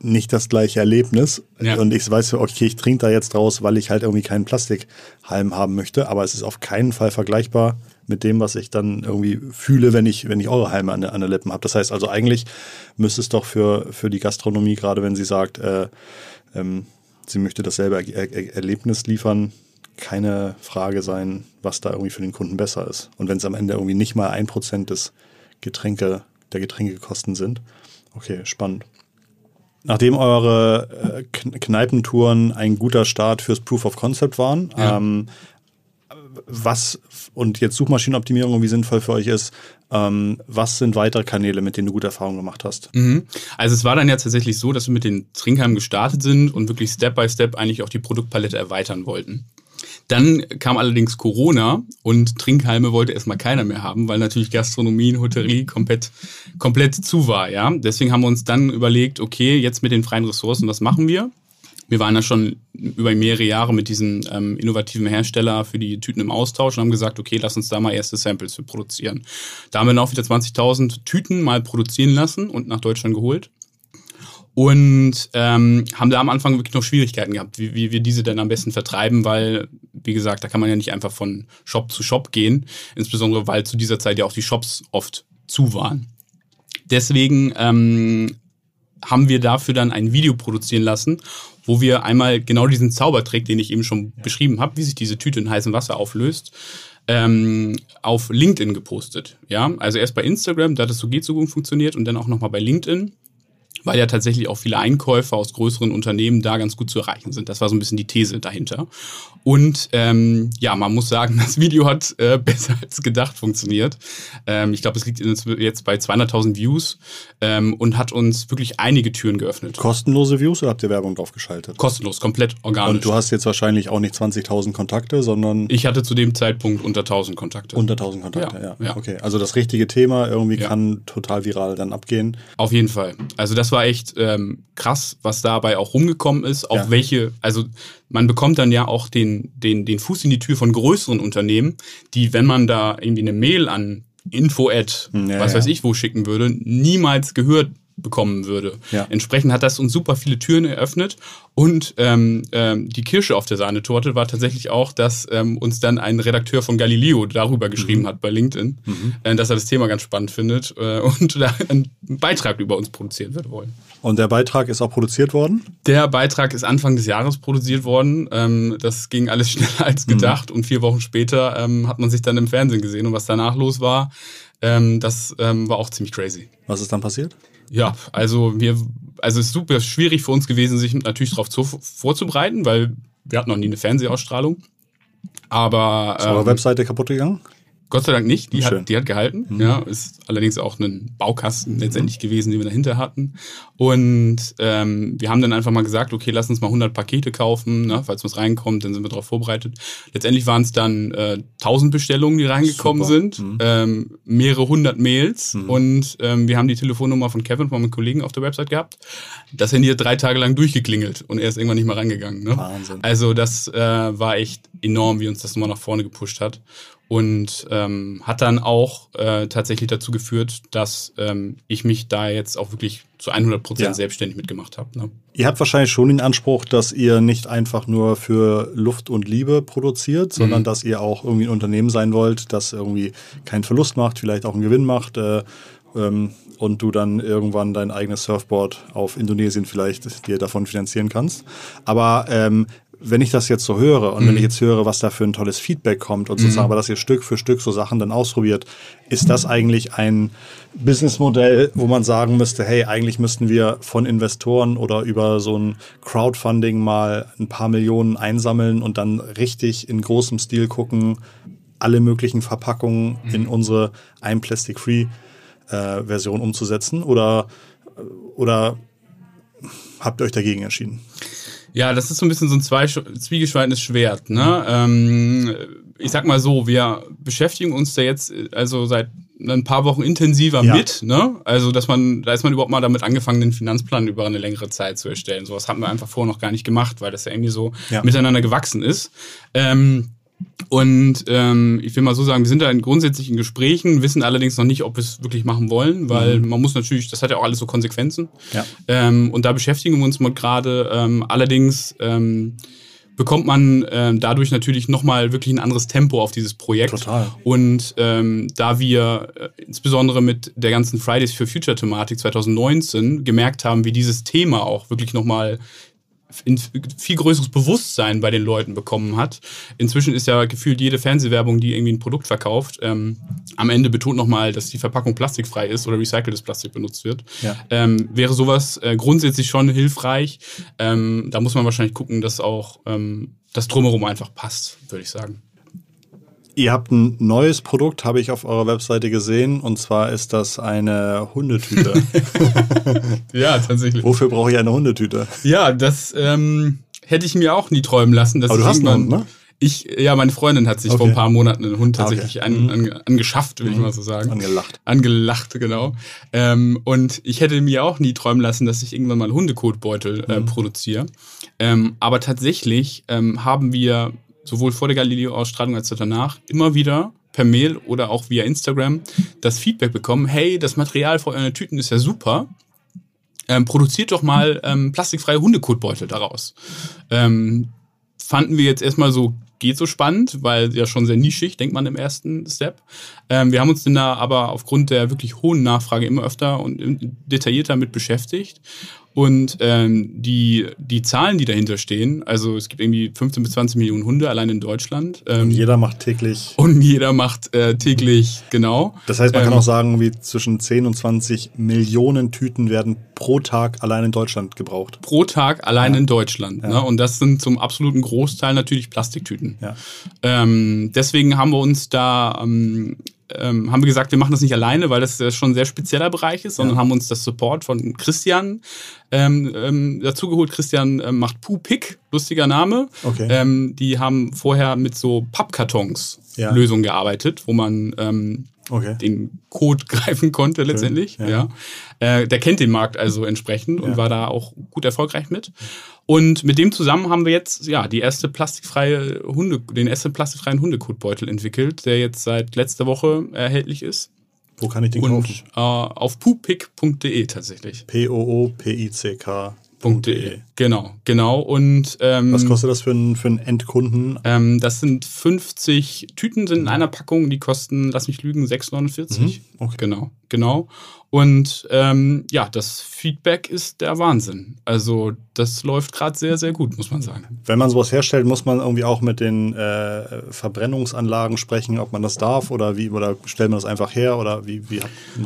nicht das gleiche Erlebnis. Ja. Und ich weiß, okay, ich trinke da jetzt draus, weil ich halt irgendwie keinen Plastikhalm haben möchte, aber es ist auf keinen Fall vergleichbar mit dem, was ich dann irgendwie fühle, wenn ich, wenn ich eure Heime an, an der Lippen habe. Das heißt also, eigentlich müsste es doch für, für die Gastronomie, gerade wenn sie sagt, äh, ähm, sie möchte dasselbe er er Erlebnis liefern, keine Frage sein, was da irgendwie für den Kunden besser ist. Und wenn es am Ende irgendwie nicht mal ein Prozent des Getränke, der Getränkekosten sind. Okay, spannend. Nachdem eure äh, Kneipentouren ein guter Start fürs Proof of Concept waren, ja. ähm, was und jetzt Suchmaschinenoptimierung wie sinnvoll für euch ist, ähm, was sind weitere Kanäle, mit denen du gute Erfahrungen gemacht hast? Mhm. Also es war dann ja tatsächlich so, dass wir mit den Trinkheimen gestartet sind und wirklich Step by Step eigentlich auch die Produktpalette erweitern wollten. Dann kam allerdings Corona und Trinkhalme wollte erstmal keiner mehr haben, weil natürlich Gastronomie und Hotellerie komplett, komplett zu war. Ja? Deswegen haben wir uns dann überlegt, okay, jetzt mit den freien Ressourcen, was machen wir? Wir waren ja schon über mehrere Jahre mit diesen ähm, innovativen Hersteller für die Tüten im Austausch und haben gesagt, okay, lass uns da mal erste Samples für produzieren. Da haben wir dann auch wieder 20.000 Tüten mal produzieren lassen und nach Deutschland geholt. Und ähm, haben da am Anfang wirklich noch Schwierigkeiten gehabt, wie, wie wir diese denn am besten vertreiben, weil, wie gesagt, da kann man ja nicht einfach von Shop zu Shop gehen, insbesondere weil zu dieser Zeit ja auch die Shops oft zu waren. Deswegen ähm, haben wir dafür dann ein Video produzieren lassen, wo wir einmal genau diesen Zaubertrick, den ich eben schon ja. beschrieben habe, wie sich diese Tüte in heißem Wasser auflöst, ähm, auf LinkedIn gepostet. Ja, also erst bei Instagram, da es so geht so gut funktioniert und dann auch nochmal bei LinkedIn weil ja tatsächlich auch viele Einkäufer aus größeren Unternehmen da ganz gut zu erreichen sind. Das war so ein bisschen die These dahinter. Und ähm, ja, man muss sagen, das Video hat äh, besser als gedacht funktioniert. Ähm, ich glaube, es liegt jetzt bei 200.000 Views ähm, und hat uns wirklich einige Türen geöffnet. Kostenlose Views oder habt ihr Werbung drauf geschaltet? Kostenlos, komplett organisch. Und du hast jetzt wahrscheinlich auch nicht 20.000 Kontakte, sondern... Ich hatte zu dem Zeitpunkt unter 1.000 Kontakte. Unter 1.000 Kontakte, ja, ja. ja. Okay, also das richtige Thema irgendwie ja. kann total viral dann abgehen. Auf jeden Fall. Also das war echt ähm, krass, was dabei auch rumgekommen ist, auch ja. welche, also man bekommt dann ja auch den, den, den Fuß in die Tür von größeren Unternehmen, die, wenn man da irgendwie eine Mail an info-ad, ja, was weiß ich wo schicken würde, niemals gehört bekommen würde. Ja. Entsprechend hat das uns super viele Türen eröffnet und ähm, ähm, die Kirsche auf der Sahnetorte war tatsächlich auch, dass ähm, uns dann ein Redakteur von Galileo darüber geschrieben mhm. hat bei LinkedIn, mhm. äh, dass er das Thema ganz spannend findet äh, und da einen Beitrag über uns produzieren wird wollen. Und der Beitrag ist auch produziert worden? Der Beitrag ist Anfang des Jahres produziert worden. Ähm, das ging alles schneller als mhm. gedacht und vier Wochen später ähm, hat man sich dann im Fernsehen gesehen und was danach los war, ähm, das ähm, war auch ziemlich crazy. Was ist dann passiert? Ja, also wir, also es ist super schwierig für uns gewesen, sich natürlich darauf zu, vorzubereiten, weil wir hatten noch nie eine Fernsehausstrahlung. Aber. Ist ähm, eure Webseite kaputt gegangen? Gott sei Dank nicht, die, hat, die hat gehalten. Mhm. Ja, ist allerdings auch ein Baukasten letztendlich mhm. gewesen, den wir dahinter hatten. Und ähm, wir haben dann einfach mal gesagt, okay, lass uns mal 100 Pakete kaufen, ne, falls was reinkommt, dann sind wir darauf vorbereitet. Letztendlich waren es dann äh, 1000 Bestellungen, die reingekommen Super. sind, mhm. ähm, mehrere hundert Mails mhm. und ähm, wir haben die Telefonnummer von Kevin, von meinem Kollegen auf der Website gehabt. Das Handy hat drei Tage lang durchgeklingelt und er ist irgendwann nicht mehr reingegangen. Ne? Wahnsinn. Also das äh, war echt enorm, wie uns das nochmal nach vorne gepusht hat und ähm, hat dann auch äh, tatsächlich dazu geführt, dass ähm, ich mich da jetzt auch wirklich zu 100 Prozent ja. selbstständig mitgemacht habe. Ne? Ihr habt wahrscheinlich schon den Anspruch, dass ihr nicht einfach nur für Luft und Liebe produziert, sondern mhm. dass ihr auch irgendwie ein Unternehmen sein wollt, das irgendwie keinen Verlust macht, vielleicht auch einen Gewinn macht. Äh, ähm, und du dann irgendwann dein eigenes Surfboard auf Indonesien vielleicht dir davon finanzieren kannst. Aber ähm, wenn ich das jetzt so höre und mhm. wenn ich jetzt höre, was da für ein tolles Feedback kommt und sozusagen, mhm. dass ihr Stück für Stück so Sachen dann ausprobiert, ist das eigentlich ein Businessmodell, wo man sagen müsste, hey, eigentlich müssten wir von Investoren oder über so ein Crowdfunding mal ein paar Millionen einsammeln und dann richtig in großem Stil gucken, alle möglichen Verpackungen mhm. in unsere ein Plastic-Free äh, Version umzusetzen oder, oder habt ihr euch dagegen entschieden? Ja, das ist so ein bisschen so ein zwiegespaltenes Schwert. Ne? Ähm, ich sag mal so, wir beschäftigen uns da jetzt also seit ein paar Wochen intensiver ja. mit. Ne? Also, dass man, da ist man überhaupt mal damit angefangen, den Finanzplan über eine längere Zeit zu erstellen. Sowas haben wir einfach vorher noch gar nicht gemacht, weil das ja irgendwie so ja. miteinander gewachsen ist. Ähm, und ähm, ich will mal so sagen, wir sind da in grundsätzlichen Gesprächen, wissen allerdings noch nicht, ob wir es wirklich machen wollen, weil mhm. man muss natürlich, das hat ja auch alles so Konsequenzen. Ja. Ähm, und da beschäftigen wir uns mal gerade. Ähm, allerdings ähm, bekommt man ähm, dadurch natürlich nochmal wirklich ein anderes Tempo auf dieses Projekt. Total. Und ähm, da wir äh, insbesondere mit der ganzen Fridays for Future Thematik 2019 gemerkt haben, wie dieses Thema auch wirklich nochmal ein viel größeres Bewusstsein bei den Leuten bekommen hat. Inzwischen ist ja gefühlt jede Fernsehwerbung, die irgendwie ein Produkt verkauft, ähm, am Ende betont nochmal, dass die Verpackung plastikfrei ist oder recyceltes Plastik benutzt wird. Ja. Ähm, wäre sowas äh, grundsätzlich schon hilfreich. Ähm, da muss man wahrscheinlich gucken, dass auch ähm, das Drumherum einfach passt, würde ich sagen. Ihr habt ein neues Produkt, habe ich auf eurer Webseite gesehen, und zwar ist das eine Hundetüte. ja, tatsächlich. Wofür brauche ich eine Hundetüte? Ja, das ähm, hätte ich mir auch nie träumen lassen. Dass Aber du hast einen Hund, ne? Ich, ja, meine Freundin hat sich okay. vor ein paar Monaten einen Hund tatsächlich okay. an, mhm. an, angeschafft, will mhm. ich mal so sagen. Angelacht. Angelacht, genau. Ähm, und ich hätte mir auch nie träumen lassen, dass ich irgendwann mal Hundekotbeutel äh, mhm. produziere. Ähm, aber tatsächlich ähm, haben wir sowohl vor der Galileo-Ausstrahlung als auch danach, immer wieder per Mail oder auch via Instagram das Feedback bekommen, hey, das Material für eure Tüten ist ja super. Ähm, produziert doch mal ähm, plastikfreie Hundekotbeutel daraus. Ähm, fanden wir jetzt erstmal so, geht so spannend, weil ja schon sehr nischig, denkt man im ersten Step. Ähm, wir haben uns dann da aber aufgrund der wirklich hohen Nachfrage immer öfter und detaillierter mit beschäftigt und ähm, die, die Zahlen, die dahinter stehen, also es gibt irgendwie 15 bis 20 Millionen Hunde allein in Deutschland. Ähm, und jeder macht täglich. Und jeder macht äh, täglich, genau. Das heißt, man ähm, kann auch sagen, wie zwischen 10 und 20 Millionen Tüten werden pro Tag allein in Deutschland gebraucht. Pro Tag allein ja. in Deutschland. Ja. Ne? Und das sind zum absoluten Großteil natürlich Plastiktüten. Ja. Ähm, deswegen haben wir uns da ähm, haben wir gesagt, wir machen das nicht alleine, weil das schon ein sehr spezieller Bereich ist, sondern ja. haben uns das Support von Christian ähm, ähm, dazugeholt. Christian ähm, macht Pupik, lustiger Name. Okay. Ähm, die haben vorher mit so Pappkartons ja. Lösungen gearbeitet, wo man ähm, okay. den Code greifen konnte letztendlich. Ja. ja. Äh, der kennt den Markt also entsprechend und war da auch gut erfolgreich mit. Und mit dem zusammen haben wir jetzt ja die erste plastikfreie Hunde, den ersten plastikfreien Hundekotbeutel entwickelt, der jetzt seit letzter Woche erhältlich ist. Wo kann ich den und, kaufen? Äh, auf pupick.de tatsächlich. P-O-O-P-I-C-K. .de. Genau, genau. Und ähm, was kostet das für einen, für einen Endkunden? Ähm, das sind 50 Tüten sind in einer Packung, die kosten, lass mich lügen, 6,49. Mhm. Okay. Genau, genau. Und ähm, ja, das Feedback ist der Wahnsinn. Also das läuft gerade sehr, sehr gut, muss man sagen. Wenn man sowas herstellt, muss man irgendwie auch mit den äh, Verbrennungsanlagen sprechen, ob man das darf oder wie, oder stellt man das einfach her oder wie, wie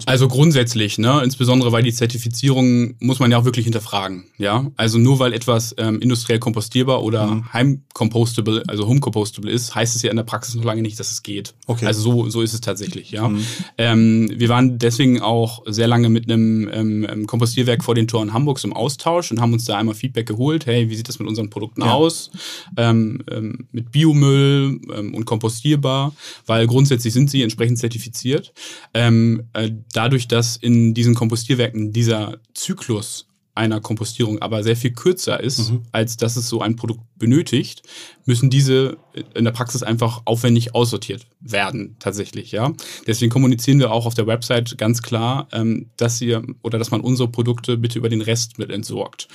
Also grundsätzlich, ne, insbesondere weil die Zertifizierung muss man ja auch wirklich hinterfragen. Ja, also nur weil etwas ähm, industriell kompostierbar oder mhm. heimcompostable, also homecompostable ist, heißt es ja in der Praxis noch lange nicht, dass es geht. Okay. Also so, so ist es tatsächlich, ja. Mhm. Ähm, wir waren deswegen auch sehr lange mit einem ähm, Kompostierwerk vor den Toren Hamburgs im Austausch und haben uns da einmal Feedback geholt. Hey, wie sieht das mit unseren Produkten ja. aus? Ähm, ähm, mit Biomüll ähm, und kompostierbar, weil grundsätzlich sind sie entsprechend zertifiziert. Ähm, äh, dadurch, dass in diesen Kompostierwerken dieser Zyklus einer Kompostierung aber sehr viel kürzer ist, mhm. als dass es so ein Produkt benötigt, müssen diese in der Praxis einfach aufwendig aussortiert werden, tatsächlich, ja. Deswegen kommunizieren wir auch auf der Website ganz klar, ähm, dass ihr oder dass man unsere Produkte bitte über den Rest mit entsorgt.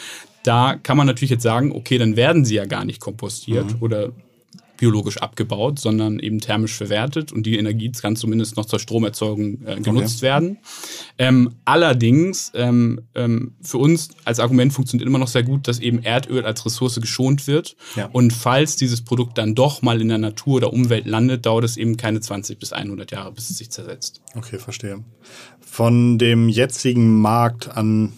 Da kann man natürlich jetzt sagen, okay, dann werden sie ja gar nicht kompostiert mhm. oder biologisch abgebaut, sondern eben thermisch verwertet und die Energie kann zumindest noch zur Stromerzeugung äh, genutzt okay. werden. Ähm, allerdings, ähm, ähm, für uns als Argument funktioniert immer noch sehr gut, dass eben Erdöl als Ressource geschont wird. Ja. Und falls dieses Produkt dann doch mal in der Natur oder Umwelt landet, dauert es eben keine 20 bis 100 Jahre, bis es sich zersetzt. Okay, verstehe. Von dem jetzigen Markt an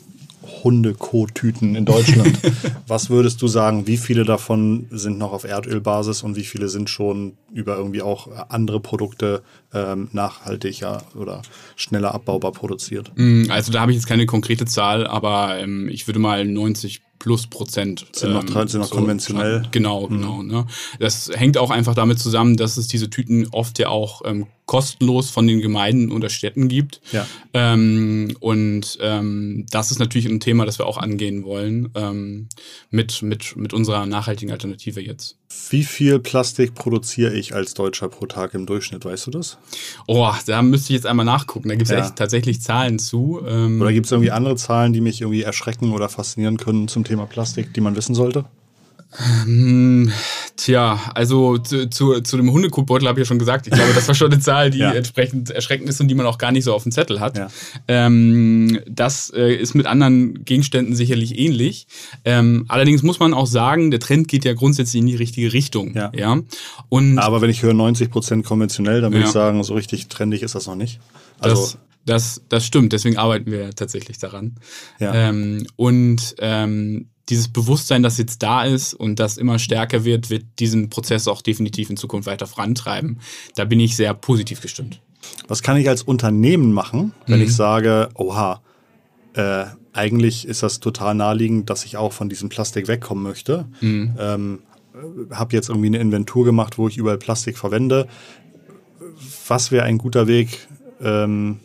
Hundekot-Tüten in Deutschland. Was würdest du sagen, wie viele davon sind noch auf Erdölbasis und wie viele sind schon über irgendwie auch andere Produkte ähm, nachhaltiger oder schneller abbaubar produziert? Mm, also da habe ich jetzt keine konkrete Zahl, aber ähm, ich würde mal 90 plus Prozent. Sind noch, ähm, sind noch so konventionell. Genau, mhm. genau. Ne? Das hängt auch einfach damit zusammen, dass es diese Tüten oft ja auch ähm, kostenlos von den Gemeinden oder Städten gibt. Ja. Ähm, und ähm, das ist natürlich ein Thema, das wir auch angehen wollen ähm, mit, mit, mit unserer nachhaltigen Alternative jetzt. Wie viel Plastik produziere ich als Deutscher pro Tag im Durchschnitt? Weißt du das? Oh, da müsste ich jetzt einmal nachgucken. Da gibt es ja. echt tatsächlich Zahlen zu. Ähm, oder gibt es irgendwie andere Zahlen, die mich irgendwie erschrecken oder faszinieren können zum Thema Plastik, die man wissen sollte? Hm, tja, also zu, zu, zu dem Hundekotbeutel habe ich ja schon gesagt. Ich glaube, das war schon eine Zahl, die ja. entsprechend erschreckend ist und die man auch gar nicht so auf dem Zettel hat. Ja. Ähm, das äh, ist mit anderen Gegenständen sicherlich ähnlich. Ähm, allerdings muss man auch sagen, der Trend geht ja grundsätzlich in die richtige Richtung. Ja. ja? Und Aber wenn ich höre 90 Prozent konventionell, dann würde ich sagen, so richtig trendig ist das noch nicht. Also das, das, das stimmt, deswegen arbeiten wir tatsächlich daran. Ja. Ähm, und ähm, dieses Bewusstsein, das jetzt da ist und das immer stärker wird, wird diesen Prozess auch definitiv in Zukunft weiter vorantreiben. Da bin ich sehr positiv gestimmt. Was kann ich als Unternehmen machen, wenn mhm. ich sage, oha, äh, eigentlich ist das total naheliegend, dass ich auch von diesem Plastik wegkommen möchte. Mhm. Ähm, habe jetzt irgendwie eine Inventur gemacht, wo ich überall Plastik verwende. Was wäre ein guter Weg, ähm,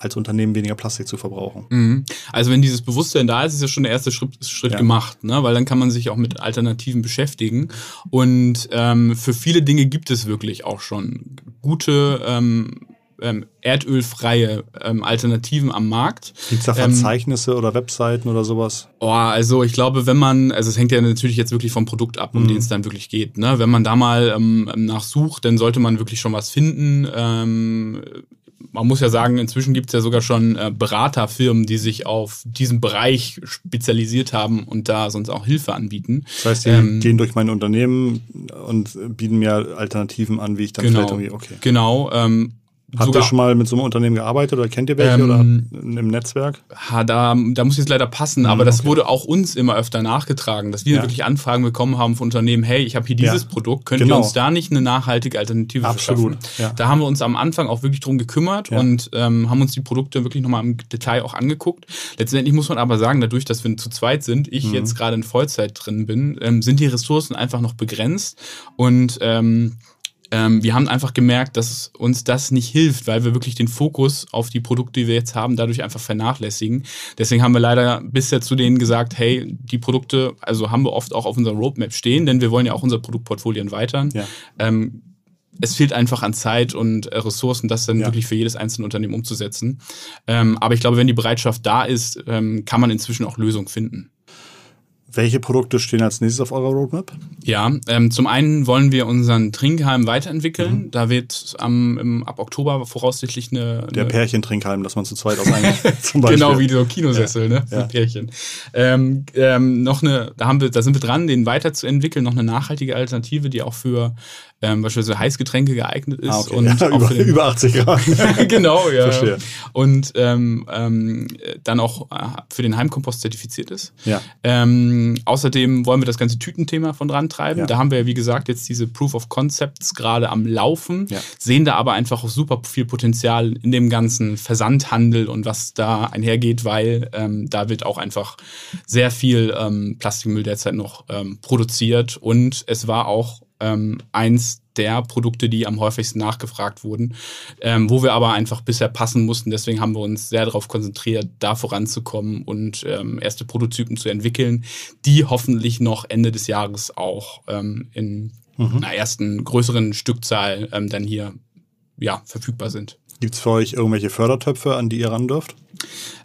als Unternehmen weniger Plastik zu verbrauchen. Mhm. Also wenn dieses Bewusstsein da ist, ist ja schon der erste Schritt, Schritt ja. gemacht, ne? weil dann kann man sich auch mit Alternativen beschäftigen. Und ähm, für viele Dinge gibt es wirklich auch schon gute ähm, ähm, erdölfreie ähm, Alternativen am Markt. Gibt es da ähm, Verzeichnisse ähm, oder Webseiten oder sowas? Oh, also ich glaube, wenn man, also es hängt ja natürlich jetzt wirklich vom Produkt ab, um mhm. den es dann wirklich geht. Ne? Wenn man da mal ähm, nachsucht, dann sollte man wirklich schon was finden. Ähm, man muss ja sagen, inzwischen gibt es ja sogar schon äh, Beraterfirmen, die sich auf diesen Bereich spezialisiert haben und da sonst auch Hilfe anbieten. Das heißt, die ähm, gehen durch mein Unternehmen und bieten mir Alternativen an, wie ich dann genau, vielleicht irgendwie, okay. Genau, ähm, Habt ihr schon mal mit so einem Unternehmen gearbeitet oder kennt ihr welche ähm, oder im Netzwerk? Ha, da, da muss jetzt leider passen, aber mhm, das wurde auch uns immer öfter nachgetragen, dass wir ja. wirklich Anfragen bekommen haben von Unternehmen, hey, ich habe hier dieses ja. Produkt, könnt genau. ihr uns da nicht eine nachhaltige Alternative Absolut. Ja. Da haben wir uns am Anfang auch wirklich drum gekümmert und ähm, haben uns die Produkte wirklich nochmal im Detail auch angeguckt. Letztendlich muss man aber sagen, dadurch, dass wir zu zweit sind, ich mhm. jetzt gerade in Vollzeit drin bin, ähm, sind die Ressourcen einfach noch begrenzt und ähm, ähm, wir haben einfach gemerkt, dass uns das nicht hilft, weil wir wirklich den Fokus auf die Produkte, die wir jetzt haben, dadurch einfach vernachlässigen. Deswegen haben wir leider bisher zu denen gesagt, hey, die Produkte, also haben wir oft auch auf unserer Roadmap stehen, denn wir wollen ja auch unser Produktportfolio erweitern. Ja. Ähm, es fehlt einfach an Zeit und äh, Ressourcen, das dann ja. wirklich für jedes einzelne Unternehmen umzusetzen. Ähm, aber ich glaube, wenn die Bereitschaft da ist, ähm, kann man inzwischen auch Lösungen finden. Welche Produkte stehen als nächstes auf eurer Roadmap? Ja, ähm, zum einen wollen wir unseren Trinkhalm weiterentwickeln. Mhm. Da wird am, im, ab Oktober voraussichtlich eine. Der Pärchentrinkhalm, dass man zu zweit aus einem zum Beispiel. Genau, wie so Kinosessel, ja. ne? Ja. Pärchen. Ähm, ähm, noch eine, da haben wir, da sind wir dran, den weiterzuentwickeln, noch eine nachhaltige Alternative, die auch für ähm, beispielsweise Heißgetränke geeignet ist. Ah, okay. und ja, über, über 80 Grad. genau, ja. Verstehe. Und ähm, ähm, dann auch äh, für den Heimkompost zertifiziert ist. Ja. Ähm, außerdem wollen wir das ganze Tütenthema von dran treiben. Ja. Da haben wir, wie gesagt, jetzt diese Proof of Concepts gerade am Laufen, ja. sehen da aber einfach auch super viel Potenzial in dem ganzen Versandhandel und was da einhergeht, weil ähm, da wird auch einfach sehr viel ähm, Plastikmüll derzeit noch ähm, produziert und es war auch ähm, eins der Produkte, die am häufigsten nachgefragt wurden, ähm, wo wir aber einfach bisher passen mussten. Deswegen haben wir uns sehr darauf konzentriert, da voranzukommen und ähm, erste Prototypen zu entwickeln, die hoffentlich noch Ende des Jahres auch ähm, in mhm. einer ersten größeren Stückzahl ähm, dann hier ja, verfügbar sind. Gibt es für euch irgendwelche Fördertöpfe, an die ihr ran dürft?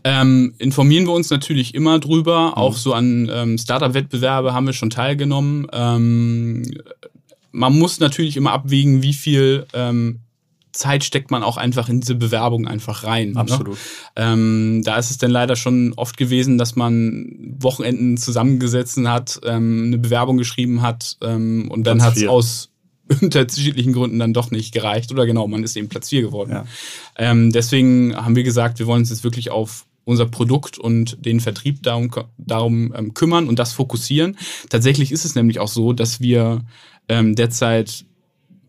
Ähm, informieren wir uns natürlich immer drüber. Mhm. Auch so an ähm, Startup-Wettbewerbe haben wir schon teilgenommen. Ähm, man muss natürlich immer abwägen, wie viel ähm, Zeit steckt man auch einfach in diese Bewerbung einfach rein. Ne? Absolut. Ne? Ähm, da ist es dann leider schon oft gewesen, dass man Wochenenden zusammengesetzt hat, ähm, eine Bewerbung geschrieben hat ähm, und dann hat es aus unterschiedlichen Gründen dann doch nicht gereicht oder genau, man ist eben Platz 4 geworden. Ja. Ähm, deswegen haben wir gesagt, wir wollen uns jetzt wirklich auf unser Produkt und den Vertrieb darum, darum ähm, kümmern und das fokussieren. Tatsächlich ist es nämlich auch so, dass wir ähm, derzeit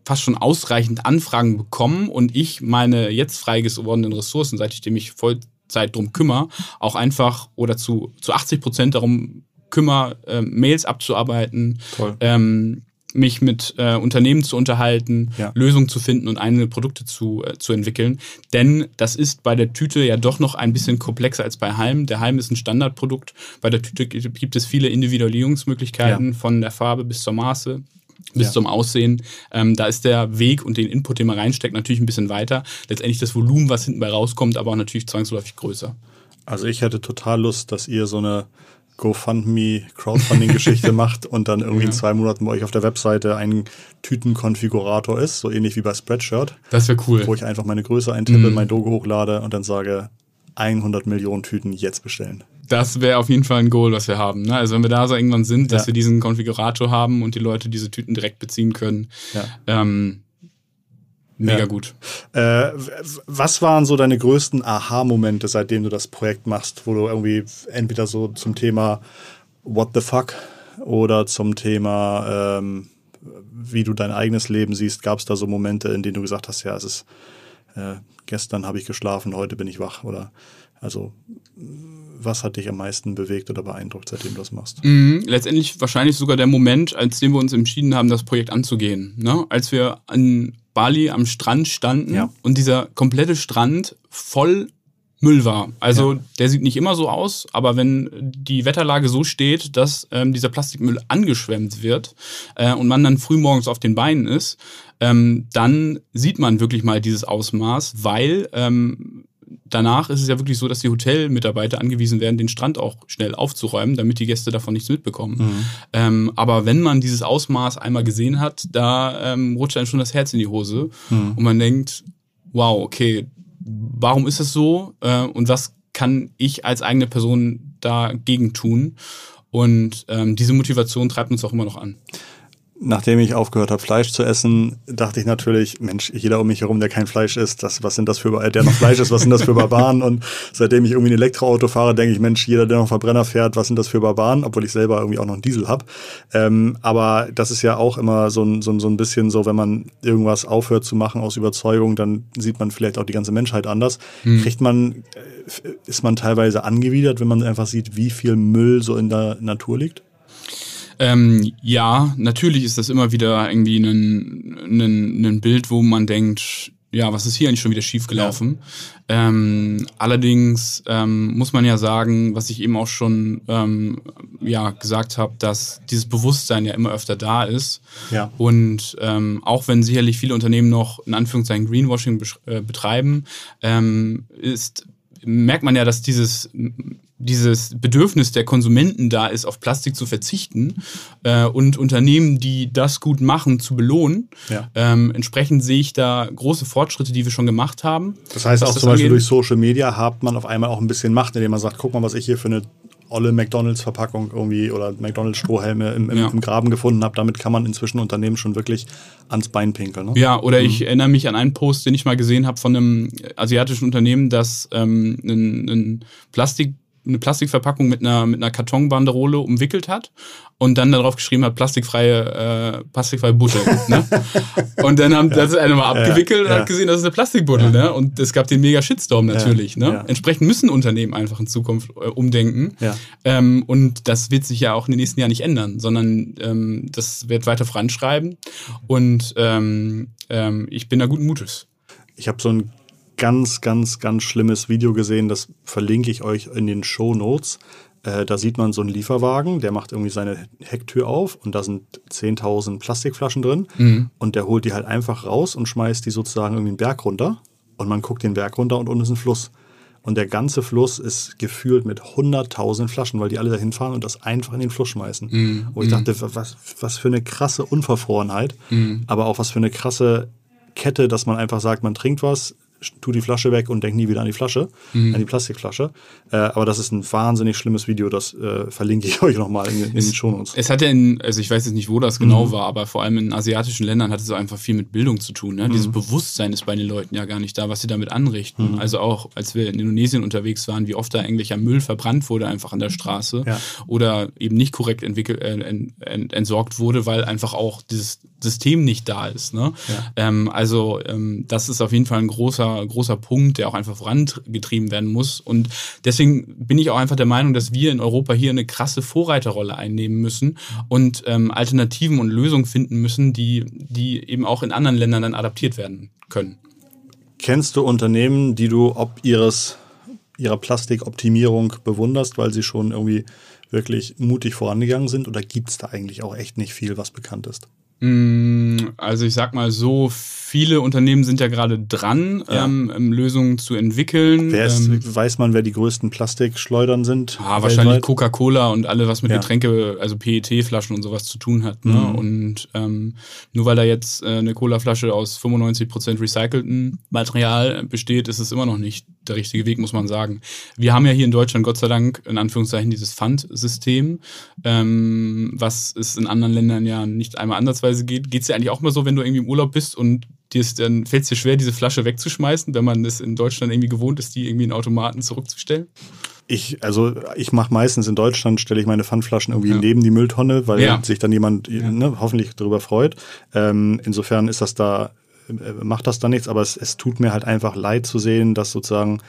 fast schon ausreichend Anfragen bekommen und ich meine jetzt frei gewordenen Ressourcen, seit ich mich Vollzeit drum kümmere, auch einfach oder zu, zu 80 Prozent darum kümmere, äh, Mails abzuarbeiten, ähm, mich mit äh, Unternehmen zu unterhalten, ja. Lösungen zu finden und eigene Produkte zu, äh, zu entwickeln. Denn das ist bei der Tüte ja doch noch ein bisschen komplexer als bei Halm. Der Halm ist ein Standardprodukt. Bei der Tüte gibt es viele Individualisierungsmöglichkeiten ja. von der Farbe bis zur Maße bis ja. zum Aussehen. Ähm, da ist der Weg und den Input, den man reinsteckt, natürlich ein bisschen weiter. Letztendlich das Volumen, was hinten bei rauskommt, aber auch natürlich zwangsläufig größer. Also ich hätte total Lust, dass ihr so eine GoFundMe Crowdfunding-Geschichte macht und dann irgendwie ja. in zwei Monaten bei euch auf der Webseite ein Tütenkonfigurator ist, so ähnlich wie bei Spreadshirt. Das wäre cool. Wo ich einfach meine Größe eintippe, mhm. mein Logo hochlade und dann sage, 100 Millionen Tüten jetzt bestellen. Das wäre auf jeden Fall ein Goal, was wir haben. Ne? Also wenn wir da so irgendwann sind, dass ja. wir diesen Konfigurator haben und die Leute diese Tüten direkt beziehen können. Ja. Ähm, mega ja. gut. Äh, was waren so deine größten Aha-Momente, seitdem du das Projekt machst, wo du irgendwie entweder so zum Thema What the fuck oder zum Thema, ähm, wie du dein eigenes Leben siehst, gab es da so Momente, in denen du gesagt hast, ja, es ist äh, gestern habe ich geschlafen, heute bin ich wach oder also was hat dich am meisten bewegt oder beeindruckt, seitdem du das machst? Mhm, letztendlich wahrscheinlich sogar der Moment, als dem wir uns entschieden haben, das Projekt anzugehen. Ne? Als wir an Bali am Strand standen ja. und dieser komplette Strand voll Müll war. Also ja. der sieht nicht immer so aus, aber wenn die Wetterlage so steht, dass ähm, dieser Plastikmüll angeschwemmt wird äh, und man dann frühmorgens auf den Beinen ist, ähm, dann sieht man wirklich mal dieses Ausmaß, weil ähm, danach ist es ja wirklich so, dass die Hotelmitarbeiter angewiesen werden, den Strand auch schnell aufzuräumen, damit die Gäste davon nichts mitbekommen. Mhm. Ähm, aber wenn man dieses Ausmaß einmal gesehen hat, da ähm, rutscht einem schon das Herz in die Hose mhm. und man denkt, wow, okay, warum ist es so äh, und was kann ich als eigene Person dagegen tun? Und ähm, diese Motivation treibt uns auch immer noch an nachdem ich aufgehört habe, Fleisch zu essen, dachte ich natürlich, Mensch, jeder um mich herum, der kein Fleisch isst, das, was sind das für, der noch Fleisch ist, was sind das für Barbaren? Und seitdem ich irgendwie ein Elektroauto fahre, denke ich, Mensch, jeder, der noch Verbrenner fährt, was sind das für Barbaren? Obwohl ich selber irgendwie auch noch einen Diesel habe. Ähm, aber das ist ja auch immer so ein, so, ein, so ein bisschen so, wenn man irgendwas aufhört zu machen aus Überzeugung, dann sieht man vielleicht auch die ganze Menschheit anders. Hm. Kriegt man, äh, ist man teilweise angewidert, wenn man einfach sieht, wie viel Müll so in der Natur liegt? Ähm, ja, natürlich ist das immer wieder irgendwie ein, ein, ein Bild, wo man denkt, ja, was ist hier eigentlich schon wieder schiefgelaufen? Ja. Ähm, allerdings ähm, muss man ja sagen, was ich eben auch schon ähm, ja, gesagt habe, dass dieses Bewusstsein ja immer öfter da ist. Ja. Und ähm, auch wenn sicherlich viele Unternehmen noch in Anführungszeichen Greenwashing äh, betreiben, ähm, ist merkt man ja, dass dieses dieses Bedürfnis der Konsumenten da ist, auf Plastik zu verzichten äh, und Unternehmen, die das gut machen, zu belohnen. Ja. Ähm, entsprechend sehe ich da große Fortschritte, die wir schon gemacht haben. Das heißt auch zum Beispiel angeht. durch Social Media hat man auf einmal auch ein bisschen Macht, indem man sagt, guck mal, was ich hier für eine olle McDonalds-Verpackung irgendwie oder McDonalds-Strohhelme im, im, ja. im, Graben gefunden habe. Damit kann man inzwischen Unternehmen schon wirklich ans Bein pinkeln. Ne? Ja, oder mhm. ich erinnere mich an einen Post, den ich mal gesehen habe von einem asiatischen Unternehmen, das ähm, ein, ein Plastik eine Plastikverpackung mit einer, mit einer Kartonbanderole umwickelt hat und dann darauf geschrieben hat, plastikfreie, äh, plastikfreie Butter. ne? Und dann haben das eine mal abgewickelt ja, und ja. hat gesehen, das ist eine Plastikbuddel. Ja. Ne? Und es gab den mega Shitstorm natürlich. Ne? Entsprechend müssen Unternehmen einfach in Zukunft äh, umdenken. Ähm, und das wird sich ja auch in den nächsten Jahren nicht ändern, sondern ähm, das wird weiter voranschreiben. Und ähm, ähm, ich bin da guten Mutes. Ich habe so ein ganz, ganz, ganz schlimmes Video gesehen, das verlinke ich euch in den Show Notes. Äh, da sieht man so einen Lieferwagen, der macht irgendwie seine Hecktür auf und da sind 10.000 Plastikflaschen drin mhm. und der holt die halt einfach raus und schmeißt die sozusagen irgendwie einen Berg runter und man guckt den Berg runter und unten ist ein Fluss. und der ganze Fluss ist gefühlt mit 100.000 Flaschen, weil die alle dahin fahren und das einfach in den Fluss schmeißen. Mm, Wo ich mm. dachte, was, was für eine krasse Unverfrorenheit, mm. aber auch was für eine krasse Kette, dass man einfach sagt, man trinkt was, tu die Flasche weg und denk nie wieder an die Flasche, mhm. an die Plastikflasche. Äh, aber das ist ein wahnsinnig schlimmes Video, das äh, verlinke ich euch nochmal in, in den Shownotes. Es hat ja in, also ich weiß jetzt nicht, wo das genau mhm. war, aber vor allem in asiatischen Ländern hat es einfach viel mit Bildung zu tun. Ne? Mhm. Dieses Bewusstsein ist bei den Leuten ja gar nicht da, was sie damit anrichten. Mhm. Also auch, als wir in Indonesien unterwegs waren, wie oft da englischer Müll verbrannt wurde einfach an der Straße ja. oder eben nicht korrekt entwickelt, äh, ent, ent, entsorgt wurde, weil einfach auch dieses System nicht da ist. Ne? Ja. Ähm, also ähm, das ist auf jeden Fall ein großer, großer Punkt, der auch einfach vorangetrieben werden muss. Und deswegen bin ich auch einfach der Meinung, dass wir in Europa hier eine krasse Vorreiterrolle einnehmen müssen und ähm, Alternativen und Lösungen finden müssen, die, die eben auch in anderen Ländern dann adaptiert werden können. Kennst du Unternehmen, die du ob ihres ihrer Plastikoptimierung bewunderst, weil sie schon irgendwie wirklich mutig vorangegangen sind? Oder gibt es da eigentlich auch echt nicht viel, was bekannt ist? Mm, also ich sag mal so, viele Unternehmen sind ja gerade dran, ja. ähm, ähm Lösungen zu entwickeln. Wer ist, ähm, weiß man, wer die größten Plastikschleudern sind? Ah, wahrscheinlich Coca-Cola und alle, was mit ja. Getränke, also PET-Flaschen und sowas zu tun hat. Ne? Mhm. Und ähm, nur weil da jetzt äh, eine Cola-Flasche aus 95% recyceltem Material besteht, ist es immer noch nicht der richtige Weg, muss man sagen. Wir haben ja hier in Deutschland Gott sei Dank in Anführungszeichen dieses Pfandsystem, ähm, was es in anderen Ländern ja nicht einmal ansatzweise geht. Geht es ja eigentlich auch mal so, wenn du irgendwie im Urlaub bist und dir ist, dann fällt es dir schwer, diese Flasche wegzuschmeißen, wenn man es in Deutschland irgendwie gewohnt ist, die irgendwie in Automaten zurückzustellen? Ich, also ich mache meistens in Deutschland, stelle ich meine Pfandflaschen irgendwie ja. neben die Mülltonne, weil ja. sich dann jemand ja. ne, hoffentlich darüber freut. Ähm, insofern ist das da, äh, macht das da nichts, aber es, es tut mir halt einfach leid zu sehen, dass sozusagen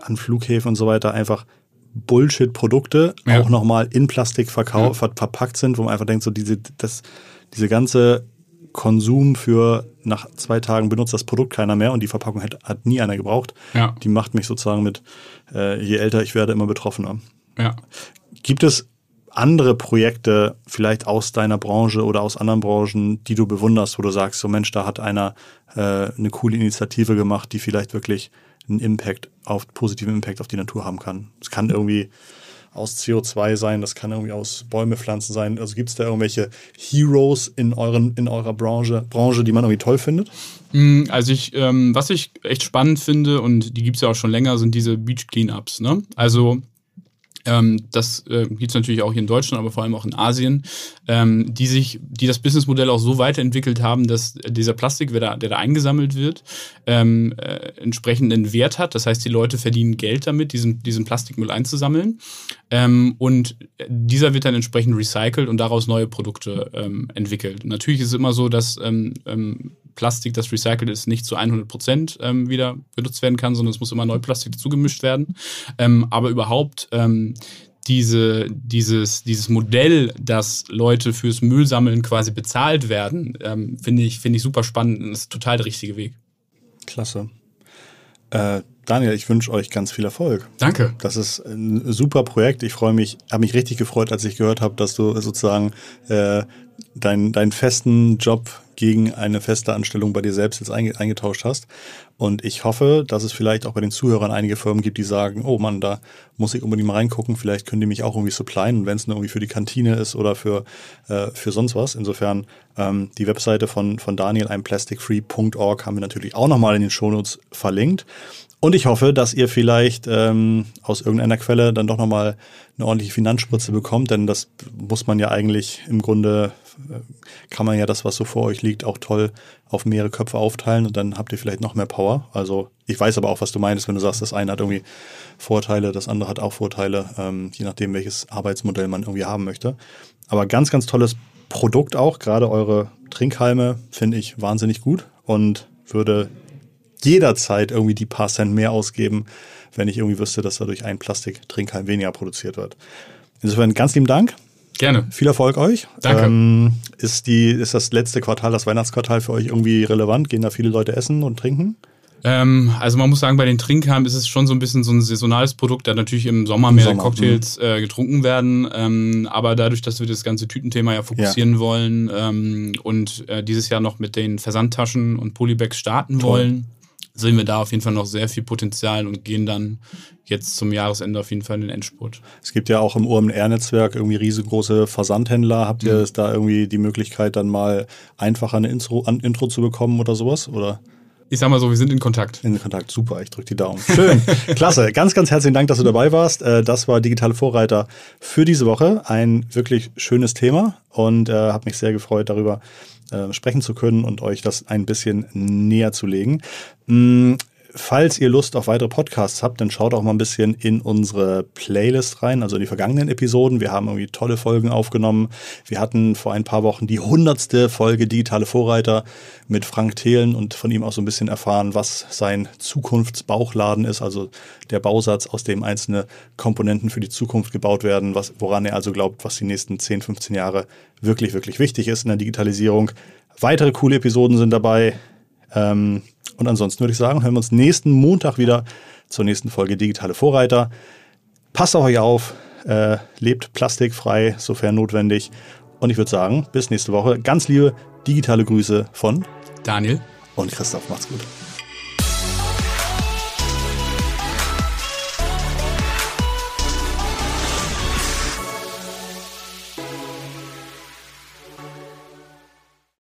an Flughäfen und so weiter einfach Bullshit-Produkte ja. auch nochmal in Plastik verkauft, ver verpackt sind, wo man einfach denkt, so diese, das, diese ganze Konsum für nach zwei Tagen benutzt das Produkt keiner mehr und die Verpackung hat, hat nie einer gebraucht. Ja. Die macht mich sozusagen mit, äh, je älter ich werde, immer betroffener. Ja. Gibt es andere Projekte vielleicht aus deiner Branche oder aus anderen Branchen, die du bewunderst, wo du sagst, so Mensch, da hat einer äh, eine coole Initiative gemacht, die vielleicht wirklich einen Impact auf positiven Impact auf die Natur haben kann. Es kann irgendwie aus CO2 sein, das kann irgendwie aus Bäume pflanzen sein. Also gibt es da irgendwelche Heroes in, euren, in eurer Branche, Branche, die man irgendwie toll findet? Mm, also ich, ähm, was ich echt spannend finde, und die gibt es ja auch schon länger, sind diese Beach Cleanups. Ne? Also ähm, das äh, gibt es natürlich auch hier in Deutschland, aber vor allem auch in Asien, ähm, die sich, die das Businessmodell auch so weiterentwickelt haben, dass dieser Plastik, der da, der da eingesammelt wird, ähm, äh, entsprechenden Wert hat. Das heißt, die Leute verdienen Geld damit, diesen, diesen Plastikmüll einzusammeln. Ähm, und dieser wird dann entsprechend recycelt und daraus neue Produkte ähm, entwickelt. Natürlich ist es immer so, dass ähm, ähm, Plastik, das recycelt ist, nicht zu 100 Prozent ähm, wieder benutzt werden kann, sondern es muss immer Neuplastik dazugemischt werden. Ähm, aber überhaupt ähm, diese, dieses, dieses Modell, dass Leute fürs Müllsammeln quasi bezahlt werden, ähm, finde ich, finde ich super spannend und ist total der richtige Weg. Klasse. Äh, Daniel, ich wünsche euch ganz viel Erfolg. Danke. Das ist ein super Projekt. Ich freue mich, habe mich richtig gefreut, als ich gehört habe, dass du sozusagen äh, deinen, deinen festen Job gegen eine feste Anstellung bei dir selbst jetzt eingetauscht hast. Und ich hoffe, dass es vielleicht auch bei den Zuhörern einige Firmen gibt, die sagen, oh Mann, da muss ich unbedingt mal reingucken, vielleicht können die mich auch irgendwie supplyen und wenn es nur irgendwie für die Kantine ist oder für, äh, für sonst was. Insofern ähm, die Webseite von, von Daniel, implasticfree.org, haben wir natürlich auch nochmal in den Shownotes verlinkt. Und ich hoffe, dass ihr vielleicht ähm, aus irgendeiner Quelle dann doch nochmal eine ordentliche Finanzspritze bekommt, denn das muss man ja eigentlich im Grunde, kann man ja das, was so vor euch liegt, auch toll auf mehrere Köpfe aufteilen und dann habt ihr vielleicht noch mehr Power. Also ich weiß aber auch, was du meinst, wenn du sagst, das eine hat irgendwie Vorteile, das andere hat auch Vorteile, ähm, je nachdem, welches Arbeitsmodell man irgendwie haben möchte. Aber ganz, ganz tolles Produkt auch, gerade eure Trinkhalme finde ich wahnsinnig gut und würde jederzeit irgendwie die paar Cent mehr ausgeben, wenn ich irgendwie wüsste, dass dadurch ein Plastiktrinkhalm weniger produziert wird. Insofern ganz lieben Dank. Gerne. Viel Erfolg euch. Danke. Ähm, ist, die, ist das letzte Quartal, das Weihnachtsquartal für euch irgendwie relevant? Gehen da viele Leute essen und trinken? Ähm, also man muss sagen, bei den Trinkhalmen ist es schon so ein bisschen so ein saisonales Produkt, da natürlich im Sommer Im mehr Sommer, Cocktails mhm. äh, getrunken werden. Ähm, aber dadurch, dass wir das ganze Tütenthema ja fokussieren ja. wollen ähm, und äh, dieses Jahr noch mit den Versandtaschen und Polybags starten Toll. wollen, sehen wir da auf jeden Fall noch sehr viel Potenzial und gehen dann jetzt zum Jahresende auf jeden Fall in den Endspurt. Es gibt ja auch im OMR-Netzwerk irgendwie riesengroße Versandhändler. Habt ihr mhm. da irgendwie die Möglichkeit, dann mal einfacher eine Intro, ein Intro zu bekommen oder sowas? Oder? Ich sag mal so, wir sind in Kontakt. In Kontakt, super, ich drücke die Daumen. Schön, klasse. Ganz, ganz herzlichen Dank, dass du dabei warst. Äh, das war Digitale Vorreiter für diese Woche. Ein wirklich schönes Thema und äh, habe mich sehr gefreut, darüber äh, sprechen zu können und euch das ein bisschen näher zu legen. Falls ihr Lust auf weitere Podcasts habt, dann schaut auch mal ein bisschen in unsere Playlist rein, also in die vergangenen Episoden. Wir haben irgendwie tolle Folgen aufgenommen. Wir hatten vor ein paar Wochen die hundertste Folge Digitale Vorreiter mit Frank Thelen und von ihm auch so ein bisschen erfahren, was sein Zukunftsbauchladen ist, also der Bausatz, aus dem einzelne Komponenten für die Zukunft gebaut werden, was, woran er also glaubt, was die nächsten 10, 15 Jahre wirklich, wirklich wichtig ist in der Digitalisierung. Weitere coole Episoden sind dabei. Ähm, und ansonsten würde ich sagen, hören wir uns nächsten Montag wieder zur nächsten Folge Digitale Vorreiter. Passt auf euch auf, äh, lebt plastikfrei, sofern notwendig. Und ich würde sagen, bis nächste Woche. Ganz liebe digitale Grüße von Daniel und Christoph. Macht's gut.